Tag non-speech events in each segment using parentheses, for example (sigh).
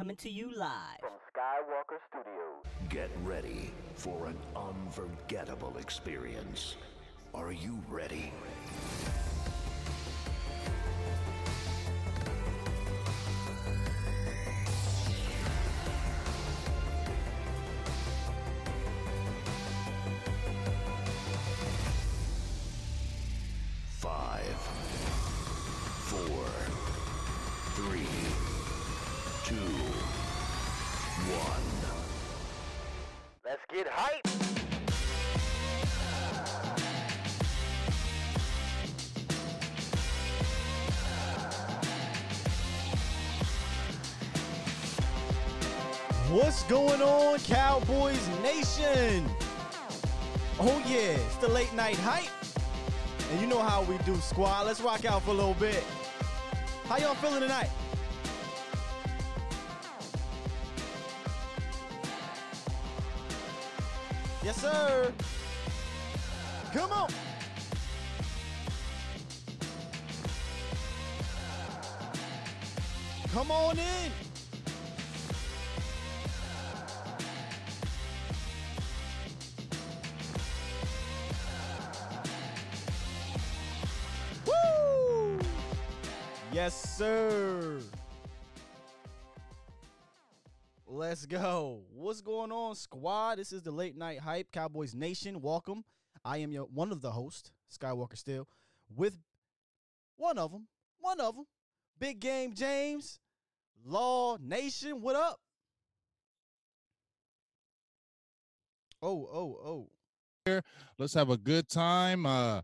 Coming to you live. From Skywalker Studios. Get ready for an unforgettable experience. Are you ready? Going on, Cowboys Nation? Oh yeah, it's the late night hype. And you know how we do, squad. Let's rock out for a little bit. How y'all feeling tonight? Yes, sir. Come on. Come on in. Yes, sir. Let's go. What's going on, squad? This is the late night hype, Cowboys Nation. Welcome. I am your one of the hosts, Skywalker Still, with one of them, one of them, Big Game James, Law Nation. What up? Oh, oh, oh. Let's have a good time. Uh,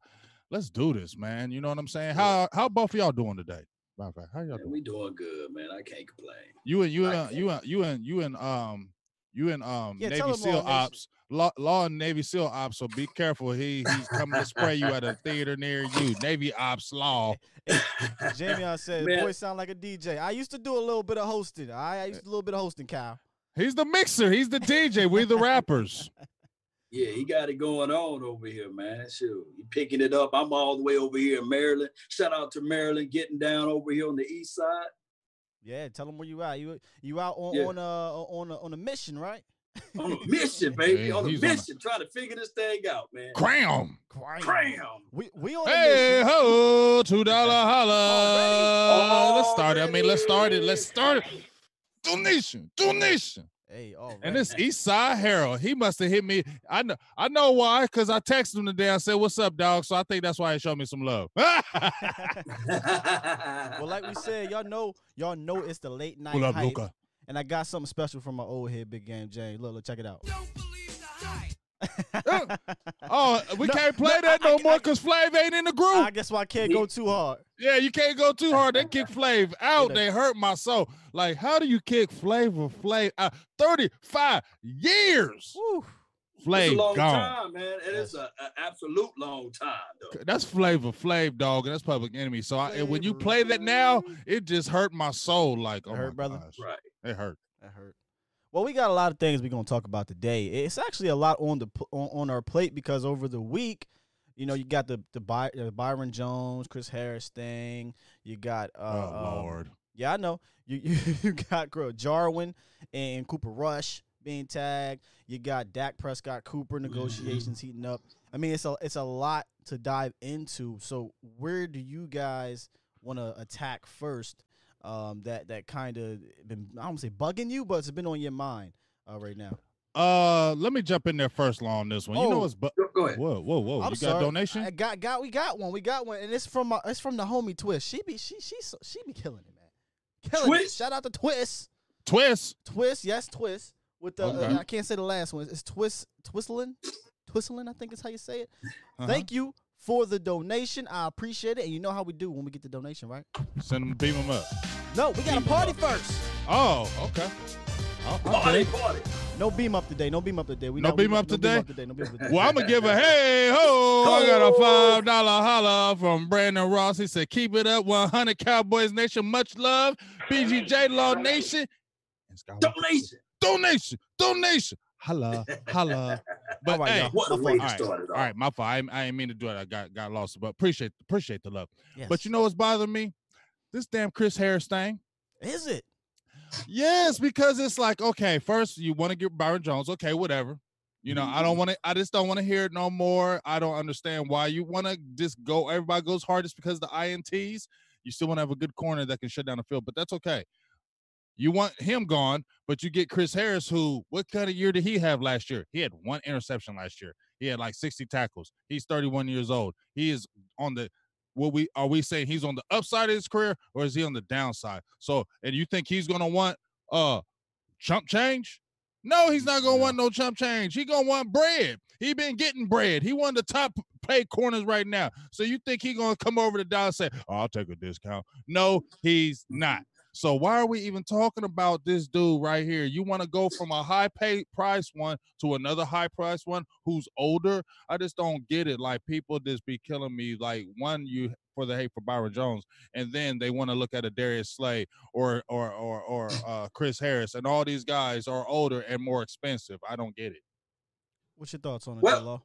let's do this, man. You know what I'm saying? How how both of y'all doing today? Matter of fact, how y'all Man, doing? we doing good, man. I can't complain. You and you I and you and you and you and um you and um Yeah, Navy SEAL ops, law, law and Navy SEAL ops. So be careful. He he's coming to spray you at a theater near you. Navy ops law. (laughs) Jamie I said, Man. "Boy, sound like a DJ." I used to do a little bit of hosting. I, I used to do a little bit of hosting, Kyle. He's the mixer. He's the DJ. We're the rappers. (laughs) Yeah, he got it going on over here, man. Sure. He picking it up. I'm all the way over here in Maryland. Shout out to Maryland, getting down over here on the east side. Yeah, tell them where you at. You you out on Yeah. on a on a on a mission, right? On a mission, (laughs) baby. Yeah, on a he's on a- mission, trying to figure this thing out, man. Cram. Cram. Cram. We we on a Hey mission. ho, two dollar (laughs) holla. Let's start it. I mean, let's start it. Let's start it. Donation, donation. Hey, all right. And this East Side Harold, he must have hit me. I know, I know why, because I texted him today. I said, "What's up, dog?" So I think that's why he showed me some love. (laughs) well, like we said, y'all know y'all know it's the late night Pull up, hype, Luca. and I got something special from my old head, Big Game Jay. Look, look, check it out. Oh, we No, can't play no, that I- no I- more because Flav ain't in the group. I guess why I can't go too hard. yeah, you can't go too hard. They (laughs) kick Flav out. They- They hurt my soul. Like, how do you kick Flavor Flav? Uh, Thirty-five years. Woo. It's a Flav long gone. time, man. It is an absolute long time, though. That's Flavor Flav, dog, and that's Public Enemy. So I, and when you play that now, it just hurt my soul. Like, It oh hurt, my brother? gosh, Right. it hurt. It hurt. Well, we got a lot of things we're gonna talk about today. It's actually a lot on the on, on our plate because over the week, you know, you got the the By, uh, Byron Jones, Chris Harris thing. You got uh, oh um, Lord. Yeah, I know. You (laughs) you, you got girl Jarwin and Cooper Rush being tagged. You got Dak Prescott Cooper negotiations heating up. I mean, it's a it's a lot to dive into. So where do you guys want to attack first? Um, that that kind of been I don't say bugging you, but it's been on your mind uh, right now. Uh, let me jump in there first, law on this one. You know Oh. what's bu- Go, go ahead. whoa, whoa, whoa. I'm you got sorry. a donation? I got got we got one. We got one, and it's from my, it's from the homie Twist. She be she she she be killing it, man. Killing it. Twist? Shout out to Twist. Twist. Twist, yes, Twist. With the Okay. uh, I can't say the last one. It's Twist Twistlin. Twistlin, I think is how you say it. Uh-huh. Thank you for the donation. I appreciate it. And you know how we do when we get the donation, right? Send them, beam them up. No, we got a party first. Oh, okay. Oh, Party, okay. party. No beam up today. No beam up today. We No not- we beam not- up no today? Beam up today. No beam up today. Well, I'm gonna give a (laughs) hey ho. I got a five dollar holla from Brandon Ross. He said, "Keep it up, 100 Cowboys Nation. Much love, BGJ Law Nation." And Donation. donation, donation. Holla, holla. (laughs) But All right, hey. What a My way fault. to all right, start it all my fault. I, I didn't mean to do it. I got got lost, but appreciate appreciate the love. Yes. But you know what's bothering me? This damn Chris Harris thing. is it? Yes, because it's like, okay, first you want to get Byron Jones, okay, whatever. You know, I don't mm-hmm. want to. I just don't want to hear it no more. I don't understand why you want to just go. Everybody goes hardest because of the ints. You still want to have a good corner that can shut down the field, but that's okay. You want him gone, but you get Chris Harris, who what kind of year did he have last year? He had one interception last year. He had like 60 tackles. He's 31 years old. He is on the what we are we saying he's on the upside of his career or is he on the downside? So, and you think he's gonna want uh chump change? No, he's not gonna want no chump change. He gonna want bread. He been getting bread. He one of the top paid corners right now. So you think he gonna come over to Dallas and say, oh, "I'll take a discount"? No, he's not. So why are we even talking about this dude right here? You want to go from a high pay price one to another high price one who's older? I just don't get it. Like people just be killing me. Like one, you for the hate for Byron Jones, and then they want to look at a Darius Slay or or or or (clears throat) uh, Chris Harris, and all these guys are older and more expensive. I don't get it. What's your thoughts on it, Well, J-Lo?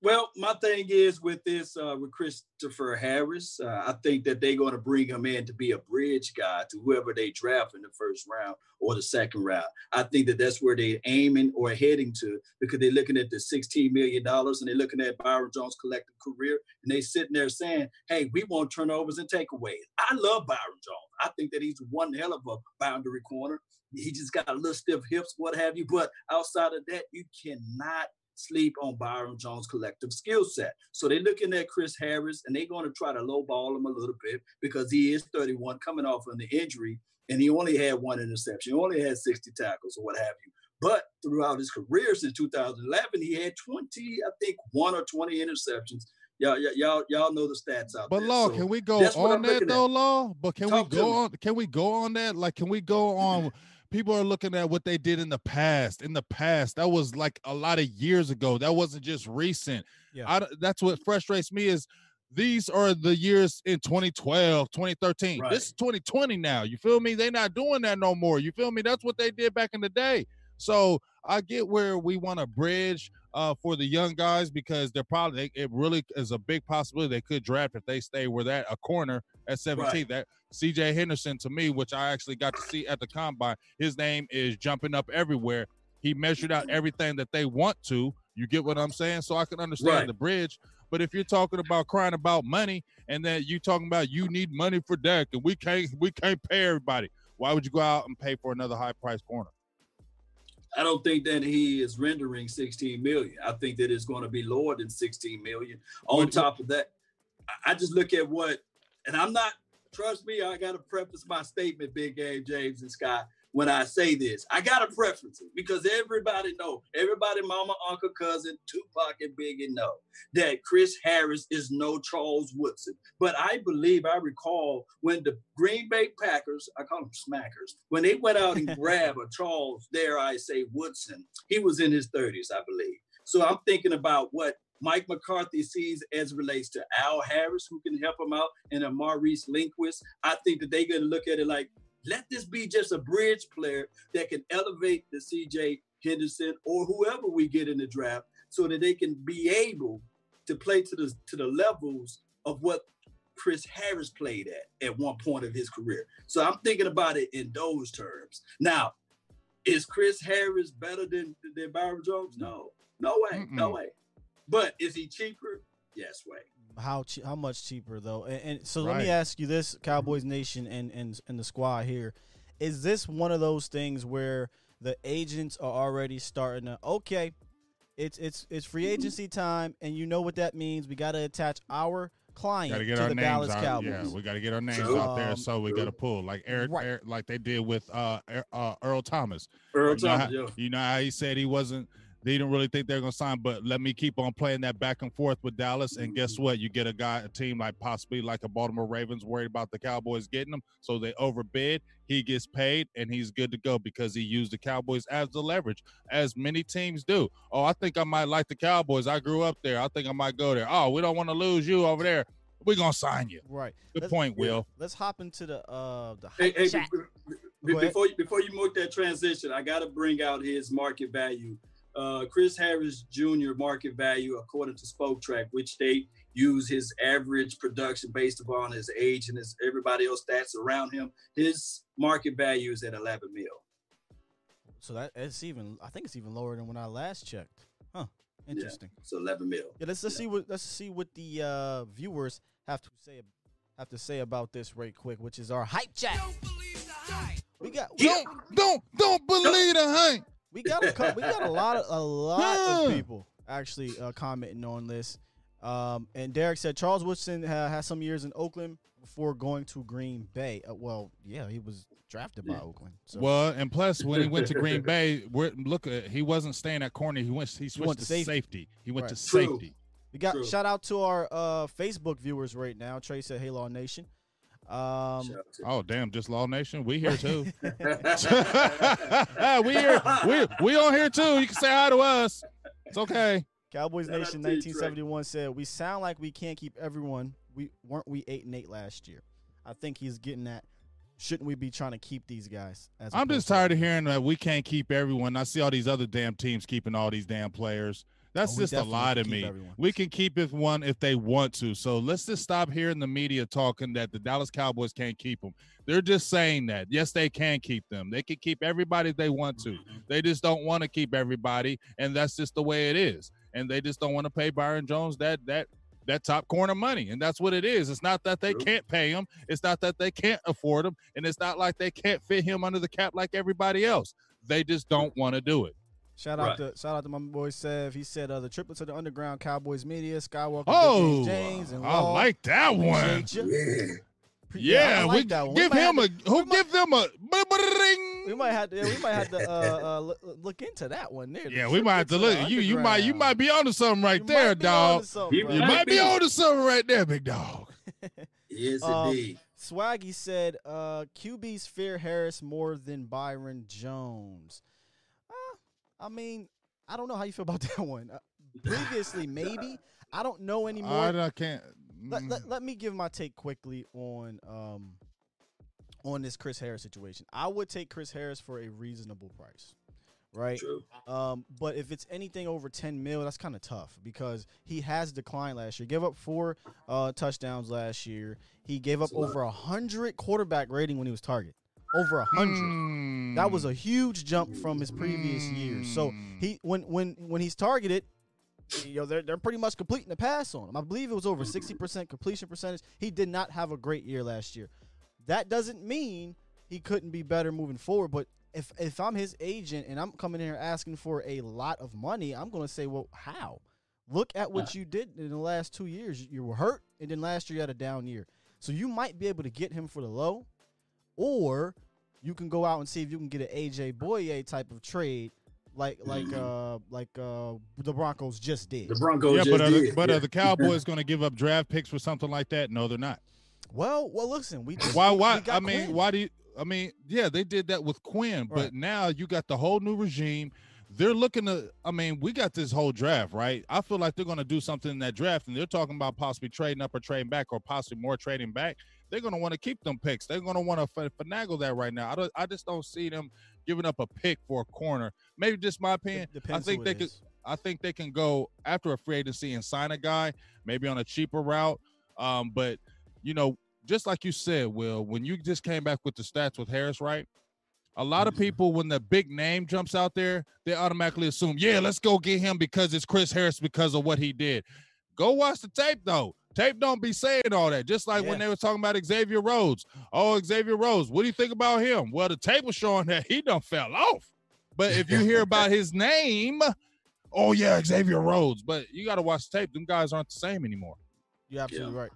Well, my thing is with this, uh, with Christopher Harris, uh, I think that they're going to bring him in to be a bridge guy to whoever they draft in the first round or the second round. I think that that's where they're aiming or heading to because they're looking at the $16 million and they're looking at Byron Jones' collective career and they're sitting there saying, hey, we want turnovers and takeaways. I love Byron Jones. I think that he's one hell of a boundary corner. He just got a little stiff hips, what have you. But outside of that, you cannot sleep on Byron Jones' collective skill set. So they're looking at Chris Harris and they're going to try to lowball him a little bit because he is 31 coming off of the injury and he only had one interception. He only had 60 tackles or what have you. But throughout his career since 2011, he had 20, I think, one or 20 interceptions. Y'all, y'all, y'all, y'all know the stats out But there. But law, So can we go on that looking at. though, law? But can Talk we go on? Can we go on that? Like, can we go on (clears throat) people are looking at what they did in the past. In the past, that was like a lot of years ago. That wasn't just recent. Yeah. I, that's what frustrates me is these are the years in 2012, 2013. Right. This is 2020 now. You feel me? They're not doing that no more. You feel me? That's what they did back in the day. So I get where we want to bridge uh, for the young guys because they're probably it really is a big possibility they could draft if they stay where that a corner at 17. That CJ Henderson to me, which I actually got to see at the combine, his name is jumping up everywhere. He measured out everything that they want to. You get what I'm saying? So I can understand Right. the bridge. But if you're talking about crying about money and then you talking about you need money for Dak and we can't we can't pay everybody, why would you go out and pay for another high price corner? I don't think that he is rendering 16 million. I think that it's going to be lower than 16 million. On top of that, I just look at what, and I'm not, trust me, I got to preface my statement, Big Game James and Scott, when I say this. I got to preference it because everybody know, everybody, mama, uncle, cousin, Tupac, and Biggie know that Chris Harris is no Charles Woodson. But I believe, I recall when the Green Bay Packers, I call them smackers, when they went out and (laughs) grabbed a Charles, dare I say, Woodson, he was in his 30s, I believe. So I'm thinking about what Mike McCarthy sees as it relates to Al Harris, who can help him out, and a Maurice Linquist. I think that they're going to look at it like, let this be just a bridge player that can elevate the CJ Henderson or whoever we get in the draft so that they can be able to play to the to the levels of what Chris Harris played at at one point of his career. So I'm thinking about it in those terms. Now, is Chris Harris better than than Byron Jones? No, no way, no Mm-mm. way. But is he cheaper? Yes, way. How che- how much cheaper though? And, and so let me ask you this, Cowboys Nation and and and the squad here, is this one of those things where the agents are already starting to okay, it's it's it's free agency time, and you know what that means. We got to attach our client Got to get to our the names Dallas out. Cowboys. Yeah, we got to get our names True. out there. Um, So we got to pull like Eric, Right. Eric, like they did with uh, uh Earl Thomas. Earl you, know how, Thomas, yeah. you know how he said he wasn't. They didn't really think they're gonna sign, but let me keep on playing that back and forth with Dallas. And guess what? You get a guy, a team like possibly like a Baltimore Ravens, worried about the Cowboys getting him, so they overbid. He gets paid, and he's good to go because he used the Cowboys as the leverage, as many teams do. Oh, I think I might like the Cowboys. I grew up there. I think I might go there. Oh, we don't want to lose you over there. We're gonna sign you. Right. Good Let's- point, Will. Let's hop into the uh the Hey, hype hey, chat. be- be- before you, before you make that transition, I got to bring out his market value. Uh, Chris Harris Jr. market value, according to Spotrac, which they use his average production based upon his age and his everybody else stats around him. His market value is at 11 mil. So that it's even I think it's even lower than when I last checked. Huh. Interesting. It's 11 mil. Yeah, let's let's see what let's see what the uh, viewers have to say have to say about this right quick, which is our hype chat. We got we, Yeah. Don't don't believe the hype. We got a, we got a lot of a lot of (laughs) people actually uh, commenting on this. Um, and Derek said Charles Woodson ha- has some years in Oakland before going to Green Bay. Uh, well, yeah, he was drafted by Yeah. Oakland. So Well, and plus when he went to Green Bay, we're, look, uh, he wasn't staying at corner. He went. He switched went to to safety. safety. He went Right. to True. safety. we got True. shout out to our uh, Facebook viewers right now. Trey said, "Hey, Law Nation." Um, Shout out to- Oh damn! Just Law Nation, we here too. we (laughs) we here. We we on here too. You can say hi to us. It's okay. Cowboys Shout Nation to you, Trey. 1971 said, "We sound like we can't keep everyone. We weren't we eight and eight last year. I think he's getting that. Shouldn't we be trying to keep these guys? As I'm just tired of hearing that we can't keep everyone. I see all these other damn teams keeping all these damn players. That's Oh, just a lie to me. everyone. We can keep if one if they want to. So let's just stop hearing the media talking that the Dallas Cowboys can't keep them. They're just saying that. Yes, they can keep them. They can keep everybody they want to. They just don't want to keep everybody, and that's just the way it is. And they just don't want to pay Byron Jones that that that top corner money, and that's what it is. It's not that they can't pay him. It's not that they can't afford him, and it's not like they can't fit him under the cap like everybody else. They just don't want to do it. Shout out Right. to shout out to my boy Sev. He said uh, the triplets of the underground Cowboys media, Skywalker, Big Oh, James, and I like that one. Yeah. Yeah, I like we that one. Give might him have a to- who might- give them a. We might have to. Yeah, we might have to (laughs) uh, uh, look, look into that one there. Yeah, we might have to look. You you might you might be onto something right You there, dog. something, You bro. Might might be be. onto something right there, big dog. (laughs) Yes, Um, indeed. Swaggy said, uh, QB's fear Harris more than Byron Jones. I mean, I don't know how you feel about (laughs) that one. Uh, previously, (laughs) maybe. I don't know anymore. I, I can't. let, mm. let, let me give my take quickly on um on this Chris Harris situation. I would take Chris Harris for a reasonable price. Right? True. Um, but if it's anything over 10 mil, that's kind of tough because he has declined last year. Gave up four uh, touchdowns last year. He gave up That's over a hundred quarterback rating when he was target. Over a hundred. That was Mm. a huge jump from his previous years. So he when when when he's targeted, you know they're they're pretty much completing the pass on him. I believe it was over sixty percent completion percentage. He did not have a great year last year. That doesn't mean he couldn't be better moving forward. But if if I'm his agent and I'm coming in here asking for a lot of money, I'm going to say, well, how? Look at what you did in the last two years. You were hurt, and then last year you had a down year. So you might be able to get him for the low, or you can go out and see if you can get an AJ Bouye type of trade, like like uh like uh the Broncos just did. The Broncos yeah, just but are the, did. but yeah. are the (laughs) Cowboys going to give up draft picks for something like that? No, they're not. Well, well, listen, we just, Why? Why? we got I mean, Quinn. why do you? I mean, yeah, they did that with Quinn, but Right. now you got the whole new regime. They're looking to. I mean, we got this whole draft, right? I feel like they're going to do something in that draft, and they're talking about possibly trading up or trading back, or possibly more trading back. They're going to want to keep them picks. They're going to want to finagle that right now. I don't. I just don't see them giving up a pick for a corner. Maybe just my opinion. I think they could. I think they can go after a free agency and sign a guy, maybe on a cheaper route. Um, but you know, just like you said, Will, when you just came back with the stats with Harris, right? A lot of people, when the big name jumps out there, they automatically assume, yeah, let's go get him because it's Chris Harris because of what he did. Go watch the tape though. Tape don't be saying all that. Just like when they were talking about Xavier Rhodes. Oh, Xavier Rhodes, what do you think about him? Well, the tape was showing that he done fell off. But if you hear about his name, oh yeah, Xavier Rhodes. But you got to watch the tape. Them guys aren't the same anymore. You're absolutely right.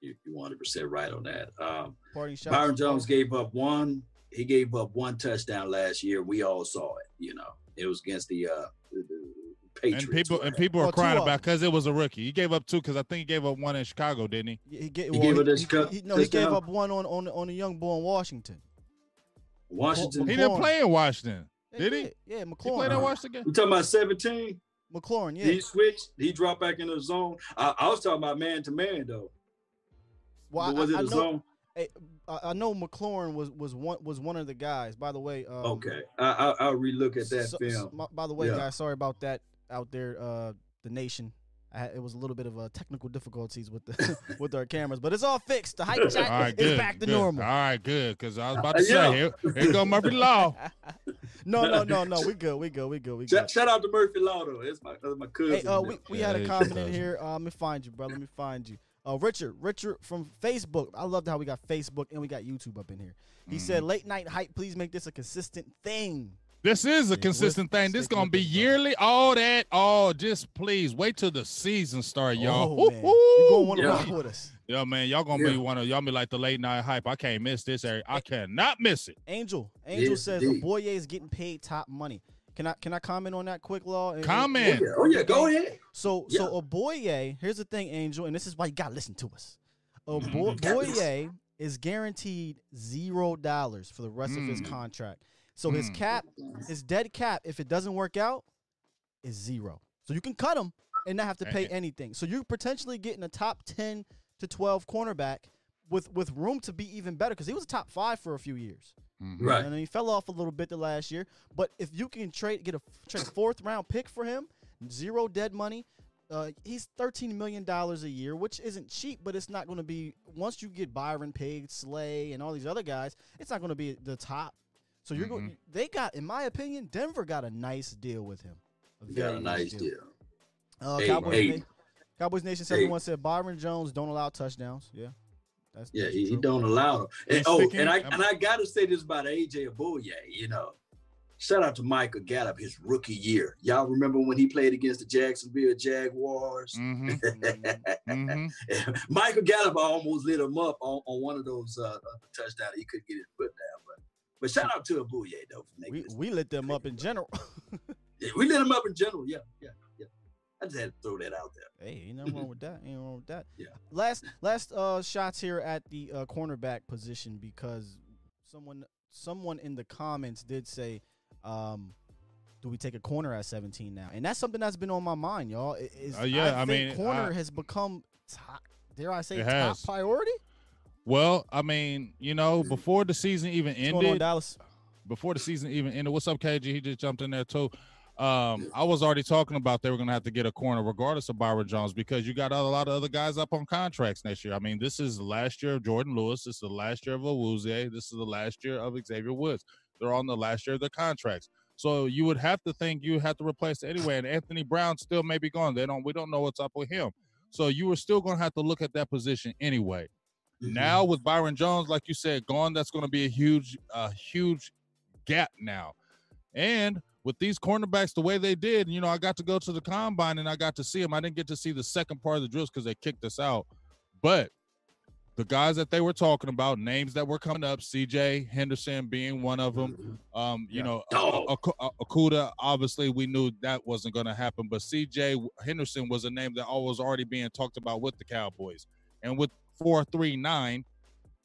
you, you 100% right on that. Um, Party. Byron Jones gave up one. He gave up one touchdown last year. We all saw it. You know, it was against the, uh, the, the Patriots. and people and people are two crying about them. because it was a rookie. He gave up two because I think he gave up one in Chicago, didn't he? He, ga- He well, gave he- it his he- cup he- no, he gave touchdown? up one on on on a young boy in Washington. Washington. He didn't play in Washington. Yeah, Did he? Yeah, He McLaurin. played in Washington. You talking about 17? McLaurin, yeah. He switched. He dropped back in the zone. I, I was talking about man to man though. well, was I, it I a know, zone? I, I know McLaurin was was one was one of the guys. By the way, um, Okay, I, I, I'll relook at that so- film. so- by the way, Yeah. guys, sorry about that out there. Uh, the nation. I had, it was a little bit of uh, technical difficulties with the (laughs) with our cameras, but it's all fixed. The hype All chat right, is good. back to good. normal. All right, good. Because I was about to Uh, say, yeah. here, here go Murphy Law. (laughs) no, no, no, no. We good. We good. We good. We good. Shout, shout out to Murphy Laudo. That's my that's my cousin. Hey, uh, we, we had a Yeah, comment in here. Uh, let me find you, bro. Let me find you. Uh, Richard, Richard from Facebook. I loved how we got Facebook and we got YouTube up in here. He said, Mm. "Late night hype. Please make this a consistent thing." This is a with- consistent thing. This stick gonna be it, bro. yearly. All that. Oh, just please wait till the season start, y'all. Oh, man. Woo-hoo. You gonna want to Yeah. rock with us, Yeah, man, y'all gonna be one of y'all be like the late night hype. I can't miss this area. I cannot miss it. Angel. Angel Yes, says indeed. Aboye is getting paid top money. Can I can I comment on that quick, law? And- and- Oh Comment. yeah, oh yeah, go ahead. So so Aboye, here's the thing, Angel, and this is why you gotta listen to us. Abo- Aboye is guaranteed zero dollars for the rest of his Mm. contract. So his Mm. cap, his dead cap, if it doesn't work out, is zero. So you can cut him and not have to pay anything. So you're potentially getting a top ten to twelve cornerback with with room to be even better because he was a top five for a few years. Mhm. Right. And then he fell off a little bit the last year. But if you can trade, get a trade fourth round pick for him, zero dead money. Uh, he's thirteen million dollars a year, which isn't cheap, but it's not going to be. Once you get Byron Pig, Slay, and all these other guys, it's not going to be the top. So you're going. They got, in my opinion, Denver got a nice deal with him. A Got a nice deal. Uh, Hey, Cowboys, hey. Na- Cowboys Nation seventy one said Byron Jones don't allow touchdowns. Yeah, that's Yeah, that's he, don't allow them. And, oh, speaking- and I and I gotta say this about AJ Abuye, you know. Shout out to Michael Gallup, his rookie year. Y'all remember when he played against the Jacksonville Jaguars? Mhm. (laughs) Mhm. Michael Gallup almost lit him up on, on one of those uh, touchdowns. He couldn't get his foot down, but but shout out to Abuye though for making We we lit them up in general. (laughs) Yeah, we lit them up in general. Yeah, yeah, yeah. I just had to throw that out there. Hey, ain't nothing wrong with that. Ain't wrong with that. (laughs) Yeah. Last last uh shots here at the uh, cornerback position because someone someone in the comments did say, um, do we take a corner at 17 now? And that's something that's been on my mind, y'all. I- Is, Uh, yeah, I think mean, corner I- has become top, dare I say top has. priority. Well, I mean, you know, before the season even What's going on, ended, Dallas? before the season even ended, what's up, KG? He just jumped in there too. Um, I was already talking about they were going to have to get a corner regardless of Byron Jones because you got a lot of other guys up on contracts next year. I mean, this is the last year of Jourdan Lewis. This is the last year of Awuzie. This is the last year of Xavier Woods. They're on the last year of their contracts. So you would have to think you have to replace it anyway. And Anthony Brown still may be gone. They don't. We don't know what's up with him. So you were still going to have to look at that position anyway. Now with Byron Jones, like you said, gone, that's going to be a huge, a huge gap now. And with these cornerbacks, the way they did, you know, I got to go to the combine and I got to see them. I didn't get to see the second part of the drills because they kicked us out. But the guys that they were talking about, names that were coming up, CJ Henderson being one of them. Um, you Yeah. know, uh, Okudah, obviously we knew that wasn't going to happen, but CJ Henderson was a name that was already being talked about with the Cowboys. And with 439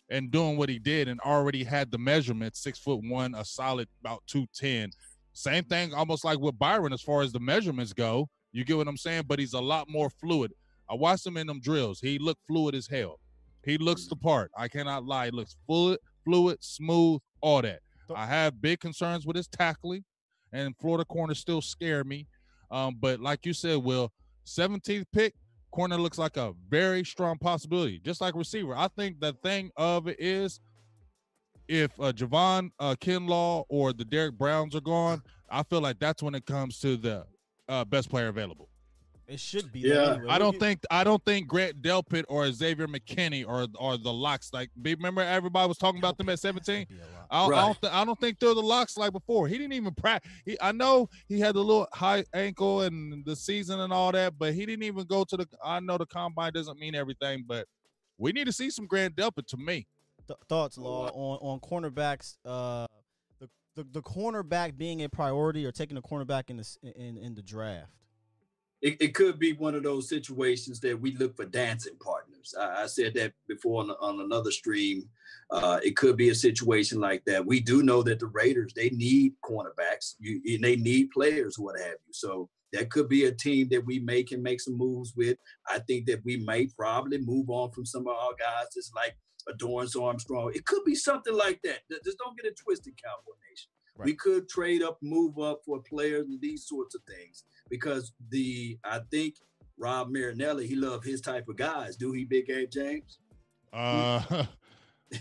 and doing what he did and already had the measurement, six foot one, a solid about 210. Same thing, almost like with Byron as far as the measurements go. You get what I'm saying? But he's a lot more fluid. I watched him in them drills. He looked fluid as hell. He looks the part. I cannot lie. He looks fluid, fluid, smooth, all that. I have big concerns with his tackling, and Florida corners still scare me. Um, but like you said, Will, 17th pick, corner looks like a very strong possibility, just like receiver. I think the thing of it is if uh, Javon uh, Kinlaw or the Derrick Browns are gone, I feel like that's when it comes to the uh, best player available. It should be. Yeah. anyway. I don't think I don't think Grant Delpit or Xavier McKinney or or the locks like remember everybody was talking about them at 17. Be a lot. I, don't- I don't th- I don't think they're the locks like before. He didn't even practice. I know he had the little high ankle and the season and all that, but he didn't even go to the. I know the combine doesn't mean everything, but we need to see some Grant Delpit to me. Th- thoughts, Law, on on cornerbacks. Uh, the, the the cornerback being a priority or taking a cornerback in the in in the draft. It, it could be one of those situations that we look for dancing partners. I, I said that before on, on another stream. Uh, it could be a situation like that. We do know that the Raiders they need cornerbacks. You and they need players, what have you. So that could be a team that we may can make some moves with. I think that we may probably move on from some of our guys, just like a Dorance Armstrong. It could be something like that. Just don't get it twisted, Cowboy Nation. We could trade up, move up for players and these sorts of things because the I think Rod Marinelli he loved his type of guys. Do he, Big Game James? Uh, (laughs)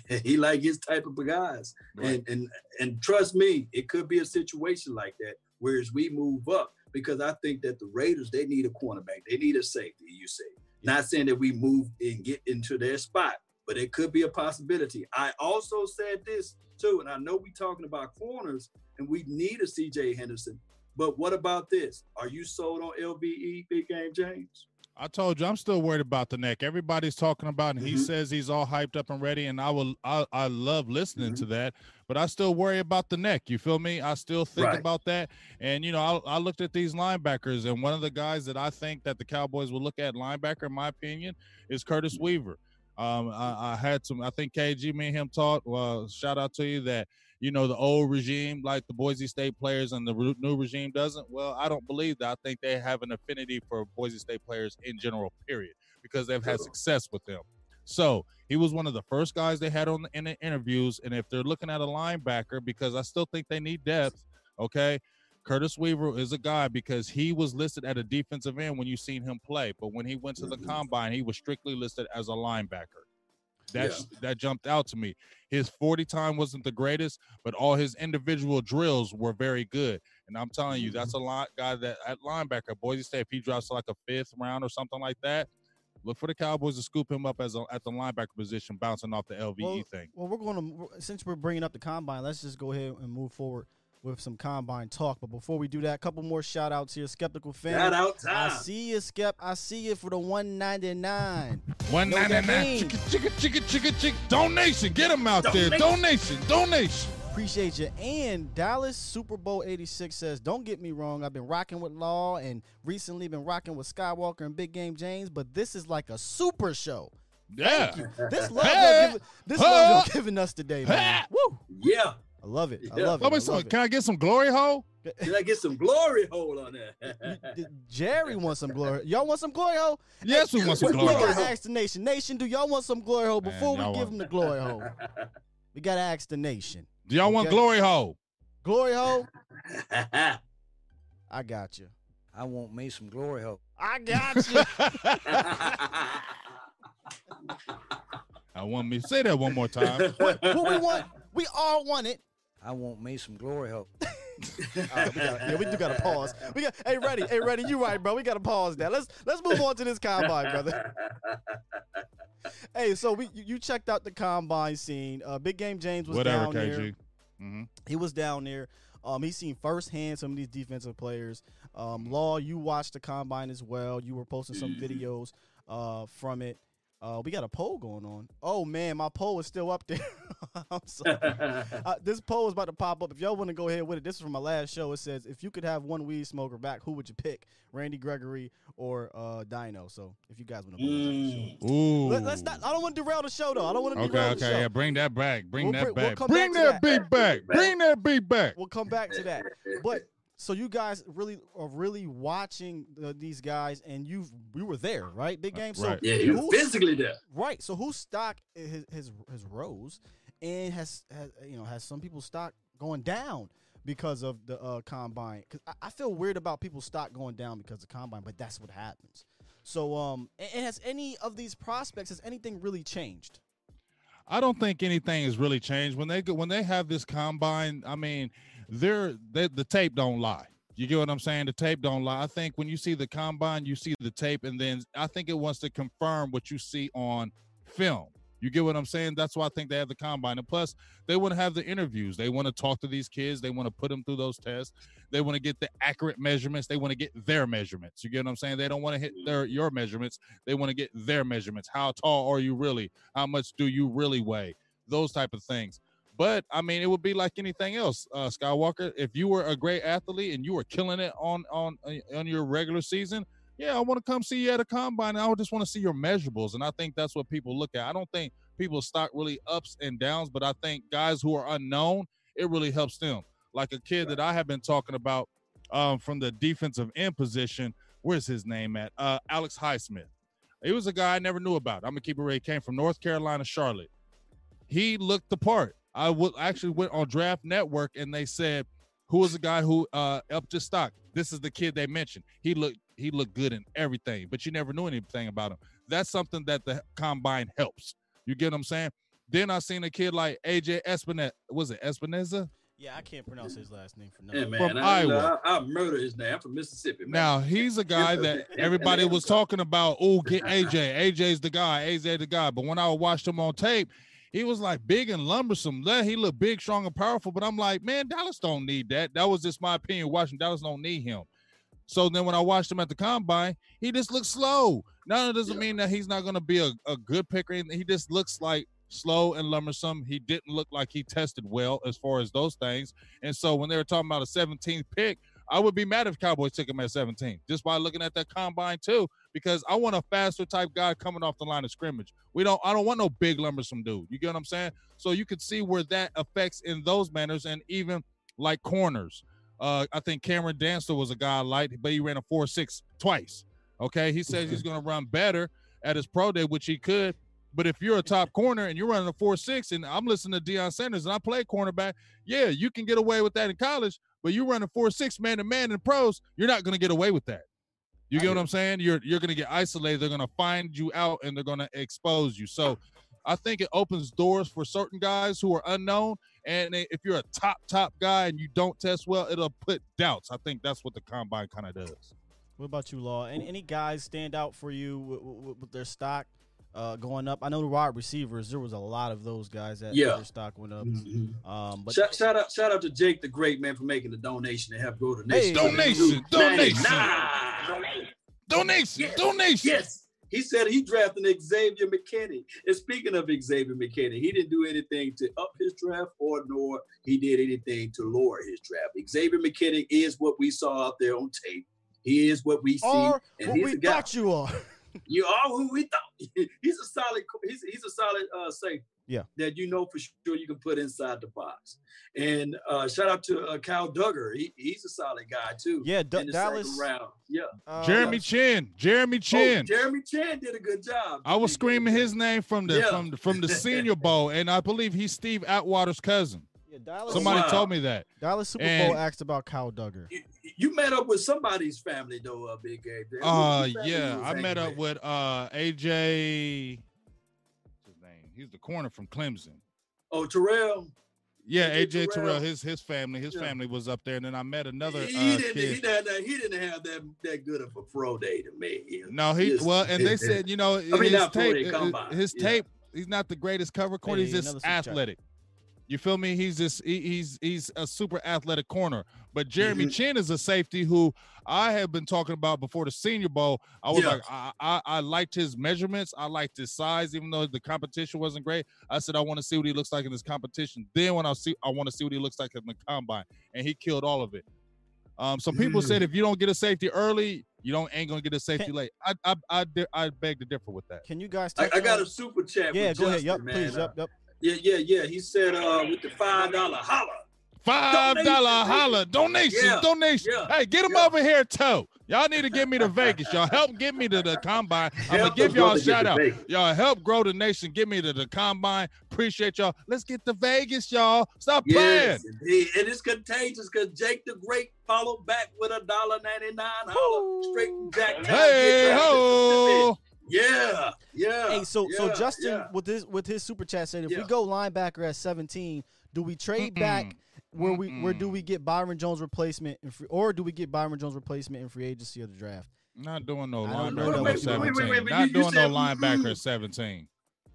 (laughs) he like his type of guys. Right. And and and trust me, it could be a situation like that. Whereas we move up because I think that the Raiders they need a cornerback, they need a safety. You say, not saying that we move and get into their spot, but it could be a possibility. I also said this too, and I know we're talking about corners and we need a CJ Henderson. But what about this? Are you sold on LVE, Big Game James? I told you I'm still worried about the neck. Everybody's talking about, and he Mhm. says he's all hyped up and ready, and I will. I, I love listening Mhm. to that, but I still worry about the neck. You feel me? I still think Right. about that, and you know, I, I looked at these linebackers, and one of the guys that I think that the Cowboys will look at linebacker, in my opinion, is Curtis Weaver. Um, I, I had some. I think KG, me and him talked. Well, shout out to you that you know the old regime, like the Boise State players, and the new regime doesn't. Well, I don't believe that. I think they have an affinity for Boise State players in general, period, because they've had success with them. So he was one of the first guys they had on the, in the interviews. And if they're looking at a linebacker, because I still think they need depth, okay. Curtis Weaver is a guy because he was listed at a defensive end when you seen him play, but when he went to the Mhm. combine, he was strictly listed as a linebacker. That Yeah. that jumped out to me. His 40 time wasn't the greatest, but all his individual drills were very good. And I'm telling you, that's mm-hmm. a lot guy that at linebacker, Boise State, if he drops to like a fifth round or something like that, look for the Cowboys to scoop him up as a, at the linebacker position, bouncing off the LVE Well, thing. Well, we're going to since we're bringing up the combine, let's just go ahead and move forward with some combine talk. But before we do that, a couple more shout outs here. Skeptical fan. Shout out I see you, Skep. I see you for the 199. One know what ninety that nine, chicka chicka chicka chicka. Donation, get him out there. Donation. Donation, donation. Appreciate you. And Dallas Super Bowl 86 says, Don't get me wrong, I've been rocking with Law and recently been rocking with Skywalker and Big Game James, but this is like a super show. Yeah. This (laughs) love, Hey. y'all giving, this love y'all giving us today, man. Hey. Woo! Yeah. I love it. I love it. Let me I some, love it. can I get some glory hole? (laughs) Did I get some glory hole on that? (laughs) Jerry wants some glory. Y'all want some glory hole? Yes, we want some We, we gotta ask the nation. Nation, do y'all want some glory hole Man, before we give want- them the glory hole? (laughs) We gotta ask the nation. Do y'all want Okay. glory hole? Glory hole? I got you. I want me some glory hole. I got you. I want me say that one more time. what, what we want? We all want it. I want me some glory hole. (laughs) All right, we gotta, yeah, we do gotta pause. We got hey ready, hey ready, you right, bro. We gotta pause that. Let's let's move on to this combine, brother. (laughs) Hey, so we you, you checked out the combine scene. Uh, Big Game James was Whatever, down there. KG. hmm He was down there. Um, he's seen firsthand some of these defensive players. Um, Law, you watched the combine as well. You were posting some videos uh, from it. Uh, we got a poll going on. Oh man, my poll is still up there. (laughs) I'm sorry. (laughs) Uh, this poll is about to pop up. If y'all want to go ahead with it, this is from my last show. It says, if you could have one weed smoker back, who would you pick? Randy Gregory or uh, Dino? So if you guys want to, Mm. Ooh. Let, us not. I don't want to derail the show though. I don't want to Okay, derail the show. okay, yeah. Bring that back. Bring We'll that bring- we'll back. bring back to that beat back. Bring that beat back. We'll come back to that. But so you guys really are really watching uh, these guys, and you've you were there, right? Big game. So Right. Yeah, he was physically there. right. So whose stock has has, has rose, and has, has you know has some people's stock going down because of the uh, combine? Because I, I feel weird about people's stock going down because of combine, but that's what happens. So um, and, and has any of these prospects has anything really changed? I don't think anything has really changed when they go when they have this combine. I mean, they're they, the tape don't lie. You get what I'm saying? The tape don't lie. I think when you see the combine, you see the tape, and then I think it wants to confirm what you see on film. You get what I'm saying? That's why I think they have the combine. And plus, they want to have the interviews. They want to talk to these kids. They want to put them through those tests. They want to get the accurate measurements. They want to get their measurements. You get what I'm saying? They don't want to hit their your measurements. They want to get their measurements. How tall are you really? How much do you really weigh? Those type of things. But I mean, it would be like anything else, uh, Skywalker. If you were a great athlete and you were killing it on on uh, on your regular season, yeah, I want to come see you at a combine. I would just want to see your measurables, and I think that's what people look at. I don't think people stock really ups and downs, but I think guys who are unknown, it really helps them. Like a kid that I have been talking about um, from the defensive end position. Where's his name at? Uh, Alex Highsmith. He was a guy I never knew about. I'm gonna keep it real. He came from North Carolina, Charlotte. He looked the part. I would actually went on Draft Network and they said, "Who was the guy who uh, upped his stock?" This is the kid they mentioned. He looked he looked good in everything, but you never knew anything about him. That's something that the combine helps. You get what I'm saying? Then I seen a kid like AJ Espinez. Was it Espineza? Yeah, I can't pronounce his last name for Yeah, nothing. man. From I, Iowa. I, I murder his name. I'm from Mississippi, man. Now he's a guy that (laughs) everybody was talking about. Oh, get AJ. AJ's (laughs) the guy. AJ the guy. But when I watched him on tape, he was like big and lumbersome. Yeah, He looked big, strong, and powerful. But I'm like, man, Dallas don't need that. That was just my opinion. Watching Dallas don't need him. So then when I watched him at the combine, he just looked slow. Now that doesn't mean that he's not going to be a, a good picker. He just looks like slow and lumbersome. He didn't look like he tested well as far as those things. And so when they were talking about a 17th pick, I would be mad if Cowboys took him at 17, just by looking at that combine too, because I want a faster type guy coming off the line of scrimmage. We don't, I don't want no big lumbersome dude. You get what I'm saying? So you could see where that affects in those manners, and even like corners. Uh, I think Cameron Dantzler was a guy I liked, but he ran a four six twice. Okay, he says he's going to run better at his pro day, which he could. But if you're a top corner and you're running a four six, and I'm listening to Deion Sanders and I play cornerback, yeah, you can get away with that in college. But you're running four six man to man in pros, you're not going to get away with that. You get what I'm saying? You're you're going to get isolated. They're going to find you out and they're going to expose you. So I think it opens doors for certain guys who are unknown. And if you're a top top guy and you don't test well, it'll put doubts. I think that's what the combine kind of does. What about you, Law? Any, any guys stand out for you with, with, with their stock uh, going up? I know the wide receivers. There was a lot of those guys that Yeah. their stock went up. Mhm. Um, but shout, shout out, shout out to Jake the Great man for making the donation to help grow the Hey. nation. Donation, donation. Nah. Donation, Yes. donation. Yes, He said he drafted Xavier McKinney. And speaking of Xavier McKinney, he didn't do anything to up his draft or nor he did anything to lower his draft. Xavier McKinney is what we saw out there on tape. He is what we see. Or and what he's we the guy. thought you are. (laughs) You are who we thought. (laughs) He's a solid. He's he's a solid uh, safety. Yeah. That you know for sure you can put inside the box. And uh, shout out to uh, Kyle Dugger. He, he's a solid guy too. Yeah, D- in the Dallas. second round. Yeah. uh, Jeremy yes. Chinn. Jeremy Oh, Chinn. Jeremy Chinn did a good job. I was screaming his name from the Yeah. from the, from the (laughs) Senior Bowl, and I believe he's Steve Atwater's cousin. Yeah, Dallas. Somebody wow. told me that. Dallas Super And- Bowl asked about Kyle Dugger. You, you met up with somebody's family though, uh, Big Game. Who- Uh, yeah, I hanging met up with uh AJ. What's his name? He's the corner from Clemson. Oh, Terrell. Yeah, AJ AJ Terrell. Terrell. His his family, his Yeah. family was up there, and then I met another he, uh, didn't. He, didn't he didn't have that that good of a pro day to me. you know. No, he Just- well, and they (laughs) said, you know, mean, his tape, day, uh, his yeah. tape, he's not the greatest cover corner. He's just another super athletic. You feel me? He's just he, he's he's a super athletic corner. But Jeremy Mhm. Chinn is a safety who I have been talking about before the Senior Bowl. I was Yeah. like, I, I I liked his measurements. I liked his size, even though the competition wasn't great. I said I want to see what he looks like in this competition. Then when I see, I want to see what he looks like in the combine, and he killed all of it. Um, some people Mm. said if you don't get a safety early, you don't ain't gonna get a safety Can- late. I I I, I beg to differ with that. Can you guys? I, I got a super chat. Yeah, with go ahead. Yep, man. please. Yep, yep. Yeah, yeah, yeah. He said uh with the five dollar holla. Five dollar Donation, holla donation Yeah, donation. yeah, Hey, get him yeah. over here too. Y'all need to get me to Vegas. Y'all help get me to the combine. I'm gonna give y'all a shout out. Y'all help grow the nation. Get me to the combine. Appreciate y'all. Let's get to Vegas, y'all. Stop playing. Indeed. And it's contagious because Jake the Great followed back with a dollar ninety nine holla straight from Jack. Hey ho. Yeah, yeah. Hey, so so Justin yeah. with his with his super chat said if we go linebacker at 17, do we trade back where we where do Mm-mm. we get Byron Jones replacement in free, or do we get Byron Jones replacement in free agency or the draft? Not doing no I linebacker that at was- wait, wait, 17. wait, wait, Not you- you doing no linebacker mm. at 17.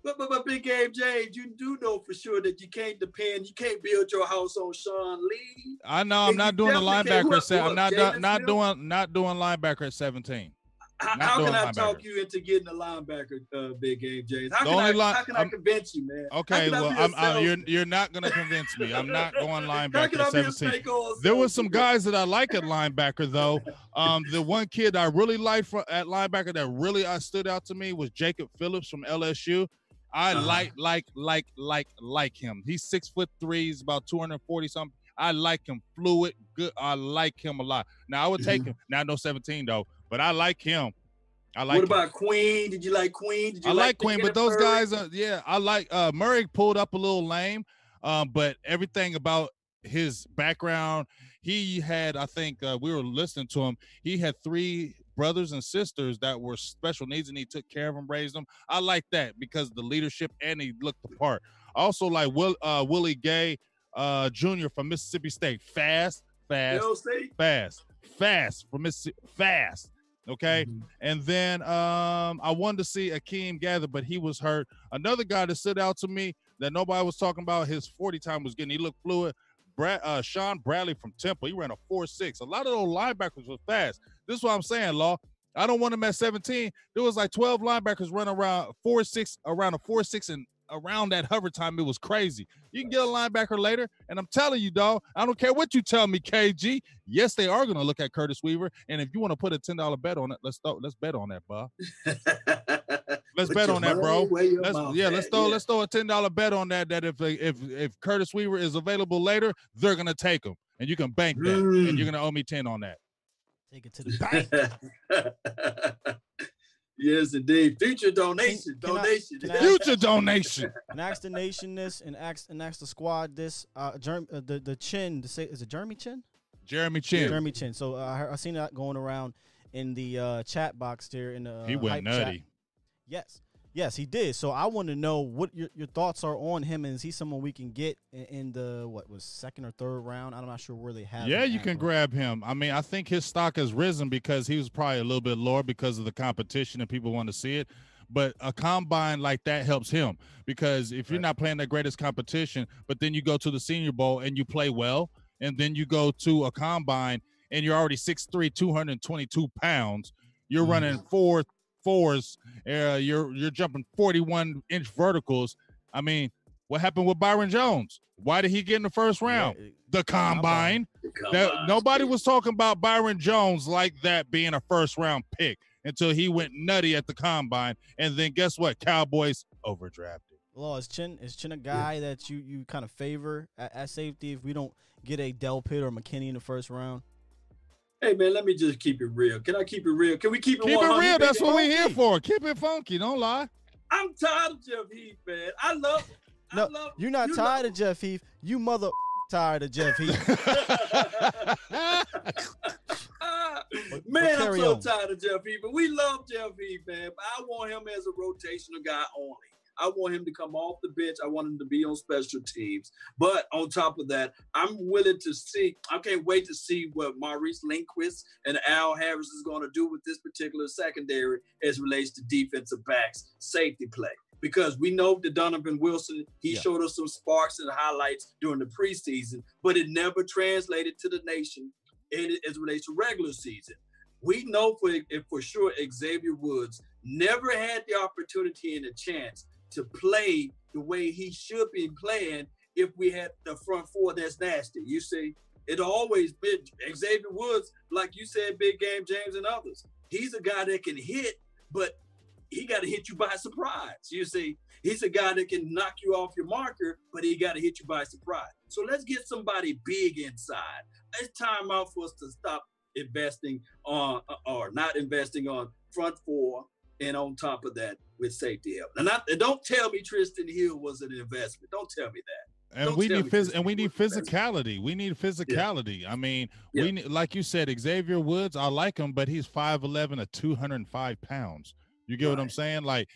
But, but, but Big Game James, you do know for sure that you can't depend, you can't build your house on Sean Lee. I know I'm You not doing the linebacker at se- who- I'm not do- not doing not doing linebacker at 17. How, Not how can I linebacker. talk you into getting a linebacker, uh, Big Game James? How The can, I, line- how can I convince you, man? Okay, well, I'm, I'm, you're you're not gonna convince me. I'm not going (laughs) linebacker can I at be a 17. There was some guys that I like at linebacker though. Um, the one kid I really liked for, at linebacker that really I stood out to me was Jacob Phillips from LSU. I Uh-huh. like like like like like him. He's six foot three. He's about 240 something. I like him. Fluid, good. I like him a lot. Now I would take Mhm. him. Now no 17 though, but I like him. I like. what him. about Queen? Did you like Queen? Did you I like the Queen, but those Kenneth guys are yeah, I like uh Murray pulled up a little lame. Um, but everything about his background, he had, I think uh, we were listening to him, he had three brothers and sisters that were special needs and he took care of them, raised them. I like that because the leadership and he looked the part. Also like Will uh Willie Gay uh Jr. from Mississippi State. Fast, fast, fast, fast from Mississippi, fast. Okay. Mhm. And then um, I wanted to see Akeem Gaither, but he was hurt. Another guy that stood out to me that nobody was talking about, his 40 time was getting, he looked fluid. Brad, uh, Shaun Bradley from Temple, he ran a 4-6. A lot of those linebackers were fast. This is what I'm saying, Law. I don't want him at 17. There was like 12 linebackers running around 4-6, around a 4-6 and around that hover time. It was crazy. You can get a linebacker later, and I'm telling you, dog, I don't care what you tell me, KG. Yes, they are going to look at Curtis Weaver, and if you want to put a ten dollar bet on it, let's throw, let's bet on that, Bob. (laughs) Let's Put bet on that, bro. Let's mouth yeah, at, let's throw yeah. let's throw a ten dollar bet on that. That if if if Curtis Weaver is available later, they're gonna take him, and you can bank that, and Mm. you're gonna owe me ten on that. Take it to the bank. (laughs) (laughs) yes, indeed. Future donation. can I- donation. can I- Future donation. (laughs) and ask the nation this, and ask and ask the squad this. Uh, Jerm, uh the the chin. To say is it Jeremy Chinn? Jeremy Chinn. Jeremy Chinn. So uh, I heard, I seen that going around in the uh, chat box there in the. he uh, went hype chat. nutty. Yes. Yes, he did. So I want to know what your, your thoughts are on him, and is he someone we can get in, the what was second or third round? I'm not sure where they have. Yeah, you can grab him. I mean, I think his stock has risen because he was probably a little bit lower because of the competition and people want to see it. But a combine like that helps him because if you're Right. not playing the greatest competition, but then you go to the Senior Bowl and you play well, and then you go to a combine and you're already 6'3", 222 pounds, you're Mhm. running four fours. Uh, you're you're jumping 41 inch verticals. I mean, what happened with Byron Jones? Why did he get in the first round? Yeah, The combine. The That- combines, nobody was talking about Byron Jones like that being a first round pick until he went nutty at the combine. And then guess what? Cowboys overdrafted. Law is Chinn is Chinn a guy that you you kind of favor at, at safety if we don't get a Delpit or McKinney in the first round? Hey man, let me just keep it real. Can I keep it real? Can we keep it Keep it real. That's what we're here for. Keep it funky. Don't lie. I'm tired of Jeff Heath, man. I love. I No, love, you're not you tired love- of Jeff Heath. You mother (laughs) tired of Jeff Heath. (laughs) Man, I'm so on. tired of Jeff Heath. But we love Jeff Heath, man. But I want him as a rotational guy only. I want him to come off the bench. I want him to be on special teams. But on top of that, I'm willing to see. I can't wait to see what Maurice Linguist and Al Harris is going to do with this particular secondary as relates to defensive backs, safety play. Because we know that Donovan Wilson, he Yeah. showed us some sparks and highlights during the preseason, but it never translated to the nation in- as it relates to regular season. We know for for sure Xavier Woods never had the opportunity and a chance to play the way he should be playing if we had the front four that's nasty. You see, it always been Xavier Woods, like you said, big game James and others. He's a guy that can hit, but he got to hit you by surprise. You see, he's a guy that can knock you off your marker, but he got to hit you by surprise. So let's get somebody big inside. It's time out for us to stop investing on or not investing on front four and on top of that with safety help. And, I, and don't tell me Trysten Hill was an investment. Don't tell me that. And Don't we need phys- and we need Wood is better. physicality. We need physicality. I mean, Yeah. we need, like you said, Xavier Woods. I like him, but he's five eleven or two hundred and five pounds. You get what I'm saying? Like,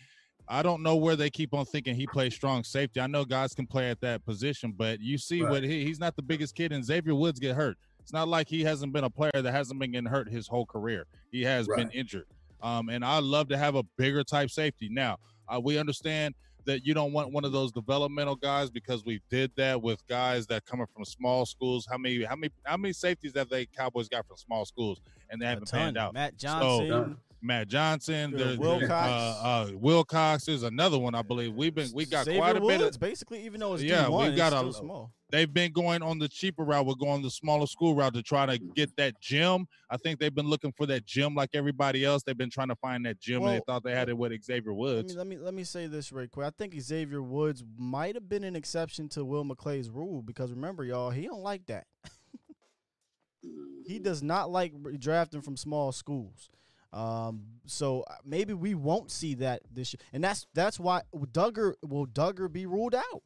I don't know where they keep on thinking he plays strong safety. I know guys can play at that position, but you see Right. what he, he's not the biggest kid, and Xavier Woods get hurt. It's not like he hasn't been a player that hasn't been getting hurt his whole career. He has been injured. Um, and I love to have a bigger type safety. Now, uh, we understand that you don't want one of those developmental guys because we did that with guys that coming from small schools. How many, how many, how many safeties have they Cowboys got from small schools and they haven't panned out? Matt So- Johnson. Matt Johnson, there's, Wilcox. uh, uh, Wilcox is another one I believe. We've been we got Xavier quite a bit of. basically, even though it's Yeah, D1, we've got a- small. They've been going on the cheaper route. We're going the smaller school route to try to get that gym. I think they've been looking for that gym like everybody else. They've been trying to find that gym, and they thought they had it with Xavier Let Woods. me, let me let me say this real quick. I think Xavier Woods might have been an exception to Will McClay's rule because remember, y'all, he don't like that. (laughs) he does not like drafting from small schools. Um, so uh, maybe we won't see that this year, and that's that's why Dugger will Duggar be ruled out.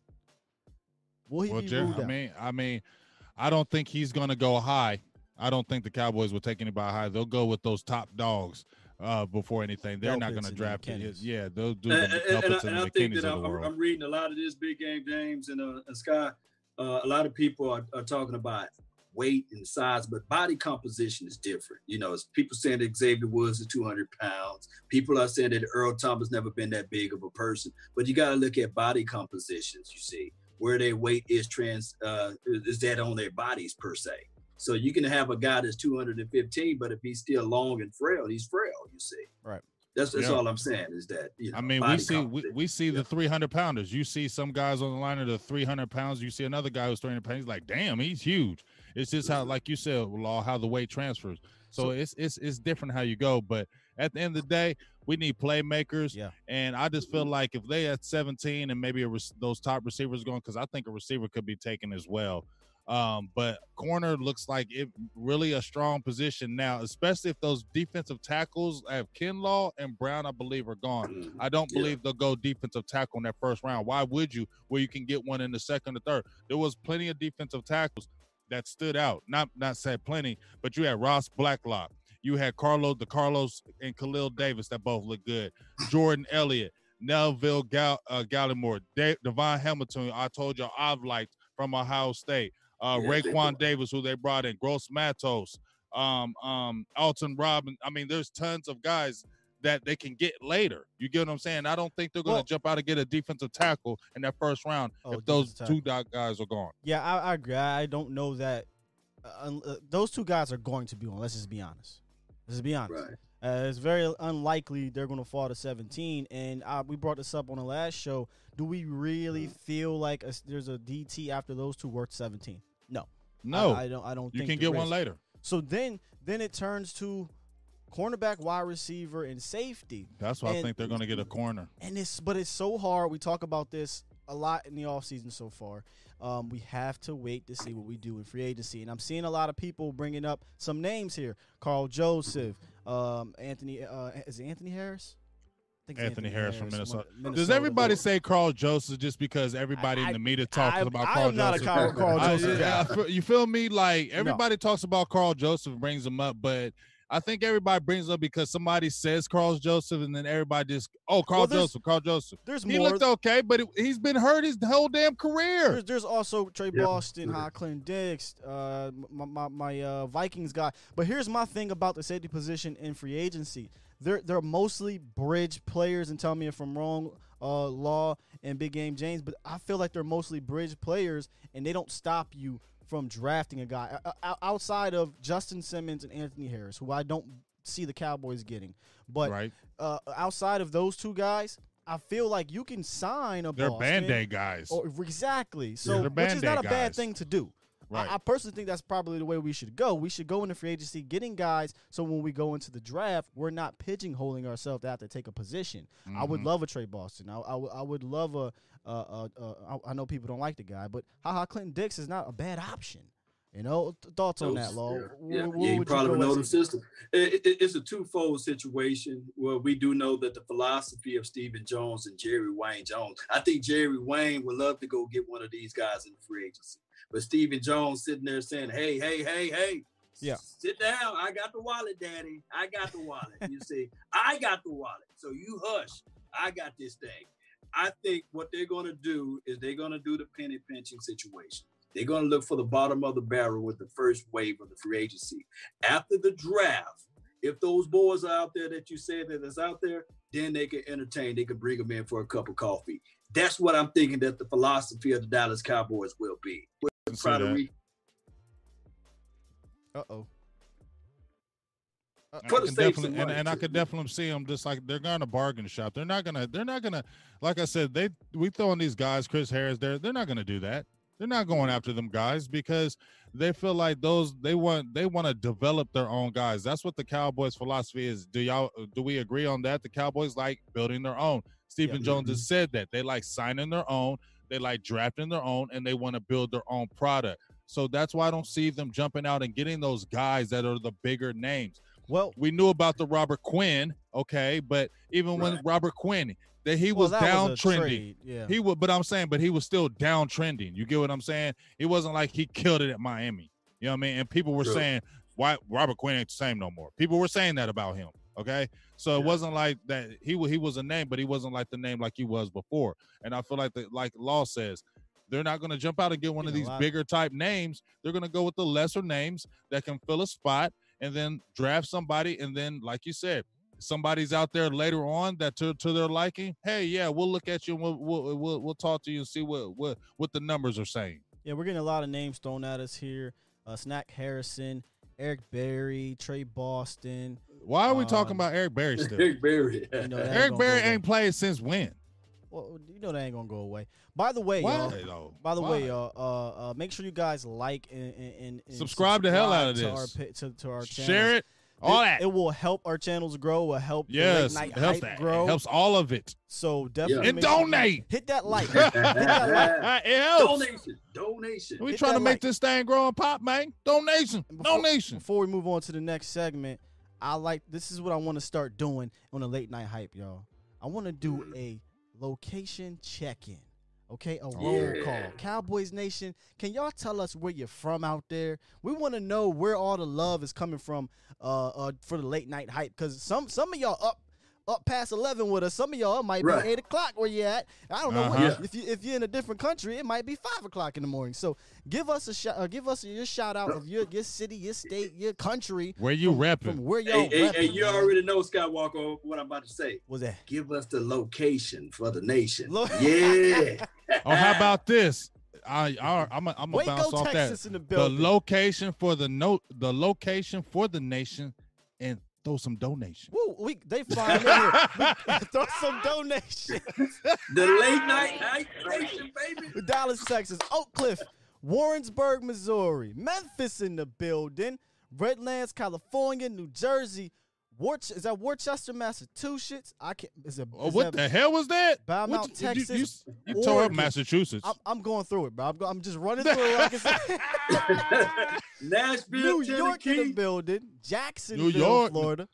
Will he Well, be Jer- ruled I out? mean, I mean, I don't think he's going to go high. I don't think the Cowboys will take anybody high. They'll go with those top dogs uh, before anything. They're not going to draft it. Yeah, they'll do And, the and- and I, and and I think that I'm. I'm reading a lot of this big game, James and, uh, and Sky. Uh, a lot of people are, are talking about weight and size, but body composition is different. You know, it's people saying that Xavier Woods is 200 pounds. People are saying that Earl Thomas never been that big of a person. But you got to look at body compositions. You see where their weight is trans uh, is that on their bodies per se. So you can have a guy that's 215, but if he's still long and frail, he's frail. You see, Right. That's that's Yeah. all I'm saying is that you know. I mean, we see we, we see Yeah. the 300 pounders. You see some guys on the line of the 300 pounds. You see another guy who's 300 pounds. He's like, damn, he's huge. It's just how, like you said, law how the weight transfers. So, So- it's it's it's different how you go. But at the end of the day, we need playmakers. Yeah. And I just feel like if they at 17 and maybe a rec- those top receivers going, because I think a receiver could be taken as well. Um, but corner looks like it really a strong position now, especially if those defensive tackles have Kinlaw and Brown, I believe, are gone. Mhm. I don't Yeah. believe they'll go defensive tackle in that first round. Why would you? Where you can get one in the second or third. There was plenty of defensive tackles that stood out. Not not said plenty, but you had Ross Blacklock. You had Carlos the Carlos and Khalil Davis that both look good. (laughs) Jordan Elliott, Neville Gal, uh, Gallimore, De- Davon Hamilton. I told you I've liked from Ohio State. Uh, Yeah, Raekwon. Davis, who they brought in, Gross Matos, um, um, Alton Robin. I mean, there's tons of guys that they can get later. You get what I'm saying? I don't think they're going to Well- jump out and get a defensive tackle in that first round Oh, if those two dot guys are gone. Yeah, I, I agree. I don't know that uh, uh, those two guys are going to be on. Let's just be honest. Let's be honest. Right. Uh, it's very unlikely they're going to fall to 17. And uh, we brought this up on the last show. Do we really feel like a, there's a DT after those two worth 17? No. No, I, I don't. I don't. you think can there get one later. So then, then it turns to cornerback, wide receiver, and safety. That's why I think they're going to get a corner. And it's but it's so hard. We talk about this a lot in the offseason so far. Um, we have to wait to see what we do in free agency. And I'm seeing a lot of people bringing up some names here: Karl Joseph, um, Anthony. Uh, is it Anthony Harris? It's Anthony Harris from Minnesota. one- Does everybody say Karl Joseph just because everybody I- in the media talks I- about I Karl am not a Joseph? Karl, Karl Joseph guy. You feel me? Like everybody talks about Karl Joseph, brings him up, but I think everybody brings up because somebody says Karl Joseph, and then everybody just oh Karl Well, Joseph, Karl Joseph. There's He more. looked okay, but it- he's been hurt his whole damn career. There's, there's also Tre Yeah. Boston, Hocklin Dix, uh, my my, my uh, Vikings guy. But here's my thing about the safety position in free agency. They're they're mostly bridge players, and tell me if I'm wrong, uh, Law and Big Game James. But I feel like they're mostly bridge players, and they don't stop you from drafting a guy O- o- outside of Justin Simmons and Anthony Harris, who I don't see the Cowboys getting. But right? uh, outside of those two guys, I feel like you can sign a They're Boston band aid guys. or exactly. So they're which is not a Band-Aid bad thing to do. Right. I, I personally think that's probably the way we should go. We should go into free agency getting guys so when we go into the draft, we're not pigeonholing ourselves to have to take a position. I would Mhm. love a Tre Boston. I, I, would- I would love a, uh, uh, uh, I I know people don't like the guy, but haha, Clinton Dix is not a bad option. You know, thoughts on that, Law? Yeah, yeah, you probably know the system. It- it- it's a twofold situation where we do know that the philosophy of Stephen Jones and Jerry Wayne Jones. I think Jerry Wayne would love to go get one of these guys in the free agency, but Stephen Jones sitting there saying, "Hey, hey, hey, hey." Yeah. Sit down. I got the wallet, Daddy. I got the wallet. You see, I got the wallet. So you hush. I got this thing. I think what they're going to do is they're going to do the penny pinching situation. They're going to look for the bottom of the barrel with the first wave of the free agency. After the draft, if those boys are out there that you said that is out there, then they can entertain. They can bring them in for a cup of coffee. That's what I'm thinking that the philosophy of the Dallas Cowboys will be. can see Try to that. re- Uh-oh. Uh, I Put can a safe definitely, some and, and I to could definitely see them just like they're going to bargain shop. They're not gonna. They're not gonna. Like I said, they we throwing these guys, Chris Harris. They're they're not gonna do that. They're not going after them guys because they feel like those they want they want to develop their own guys. That's what the Cowboys' philosophy is. Do y'all do we agree on that? The Cowboys like building their own. Stephen Jones has said that they like signing their own. They like drafting their own, and they want to build their own product. So that's why I don't see them jumping out and getting those guys that are the bigger names Well, we knew about the Robert Quinn, okay, but even when Robert Quinn, that he well, was that down was trending. Yeah. He would, but I'm saying, but he was still down trending. You get what I'm saying? It wasn't like he killed it at Miami. You know what I mean? And people were True. saying, "Why Robert Quinn ain't the same no more?" People were saying that about him. Okay, so it wasn't like that. He wa- he was a name, but he wasn't like the name like he was before. And I feel like the like Law says, they're not going to jump out and get one of Getting these bigger type names. They're going to go with the lesser names that can fill a spot and then draft somebody. And then, like you said, somebody's out there later on that to, to their liking. Hey, yeah, we'll look at you and we'll, we'll we'll we'll talk to you and see what what what the numbers are saying. Yeah, we're getting a lot of names thrown at us here. Uh, Snack Harrison, Eric Berry, Tre Boston. Why are we talking Um, about Eric Berry (laughs) still? Eric Berry. You know, (laughs) Eric gonna Berry go away. ain't played since when? Well, you know that ain't gonna go away. By the way, Why? y'all. By the way, y'all. Uh, uh, make sure you guys like and, and, and Subscribe the hell out of subscribe this. Our, to, to our channel. share it, all it, that. It will help our channels grow. Will help yes, the late it night helps hype that. grow. It helps all of it. So definitely And make sure you donate. Hit that like. (laughs) (laughs) it helps. donation. Donation. We Hit trying to make like. this thing grow and pop, man. Donation, before- donation. Before we move on to the next segment, I like this is what I want to start doing on a late night hype, y'all. I want to do mm. a location check-in. Okay, a roll Yeah. call. Cowboys Nation, can y'all tell us where you're from out there? We want to know where all the love is coming from uh, uh for the late night hype because some some of y'all up up past 11 with us. Some of y'all might Right. be 8 o'clock where you at. I don't know Uh-huh. where, Yeah. if you if you're in a different country, it might be 5 o'clock in the morning. So give us a shout. Uh, give us your shout out of your your city, your state, your country. Where you from, repping? from where y'all Hey, hey, hey, you already know, Skywalker, what I'm about to say. was that? Give us the location for the nation. Lo- yeah. (laughs) Oh, how (laughs) about this? I, I I'm a, I'm gonna bounce Waco, off Texas that. in the The location for the note, the location for the nation in throw some donation. Woo, we they flying in here. We- (laughs) Throw some donations. The late night hype nation, baby. (laughs) Dallas, Texas, Oak Cliff, Warrensburg, Missouri, Memphis in the building, Redlands, California, New Jersey, Wart- is that Worcester, Massachusetts? I can't. Is it? Oh, is what that- the hell was that? Bow What Mount, you- you- Texas, You, you tore up Massachusetts. I'm, I'm going through it, bro. I'm, go- I'm just running through it. Like I said. (laughs) Nashville, New York in the Tennessee. building, Jacksonville, York. Florida,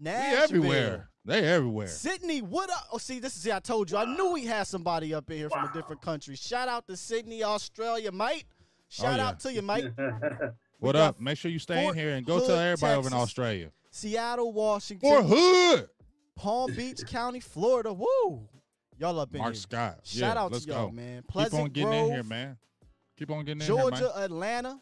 they Nashville, everywhere. They everywhere. Sydney, what up? Oh, see, this is I told you. I knew we had somebody up in here from a different country. Shout out to Sydney, Australia, mate. Oh, Shout yeah. out to you, mate. (laughs) What up? Make sure you stay Fort in here and go Hood, tell everybody over in Australia. Seattle, Washington, For hood. Palm Beach County, Florida. Woo! Y'all up in here. Mark here. Scott. Shout yeah, out let's to y'all, go. man. Keep Pleasant on getting Grove, in here, man. Keep on getting in here. Georgia, Atlanta.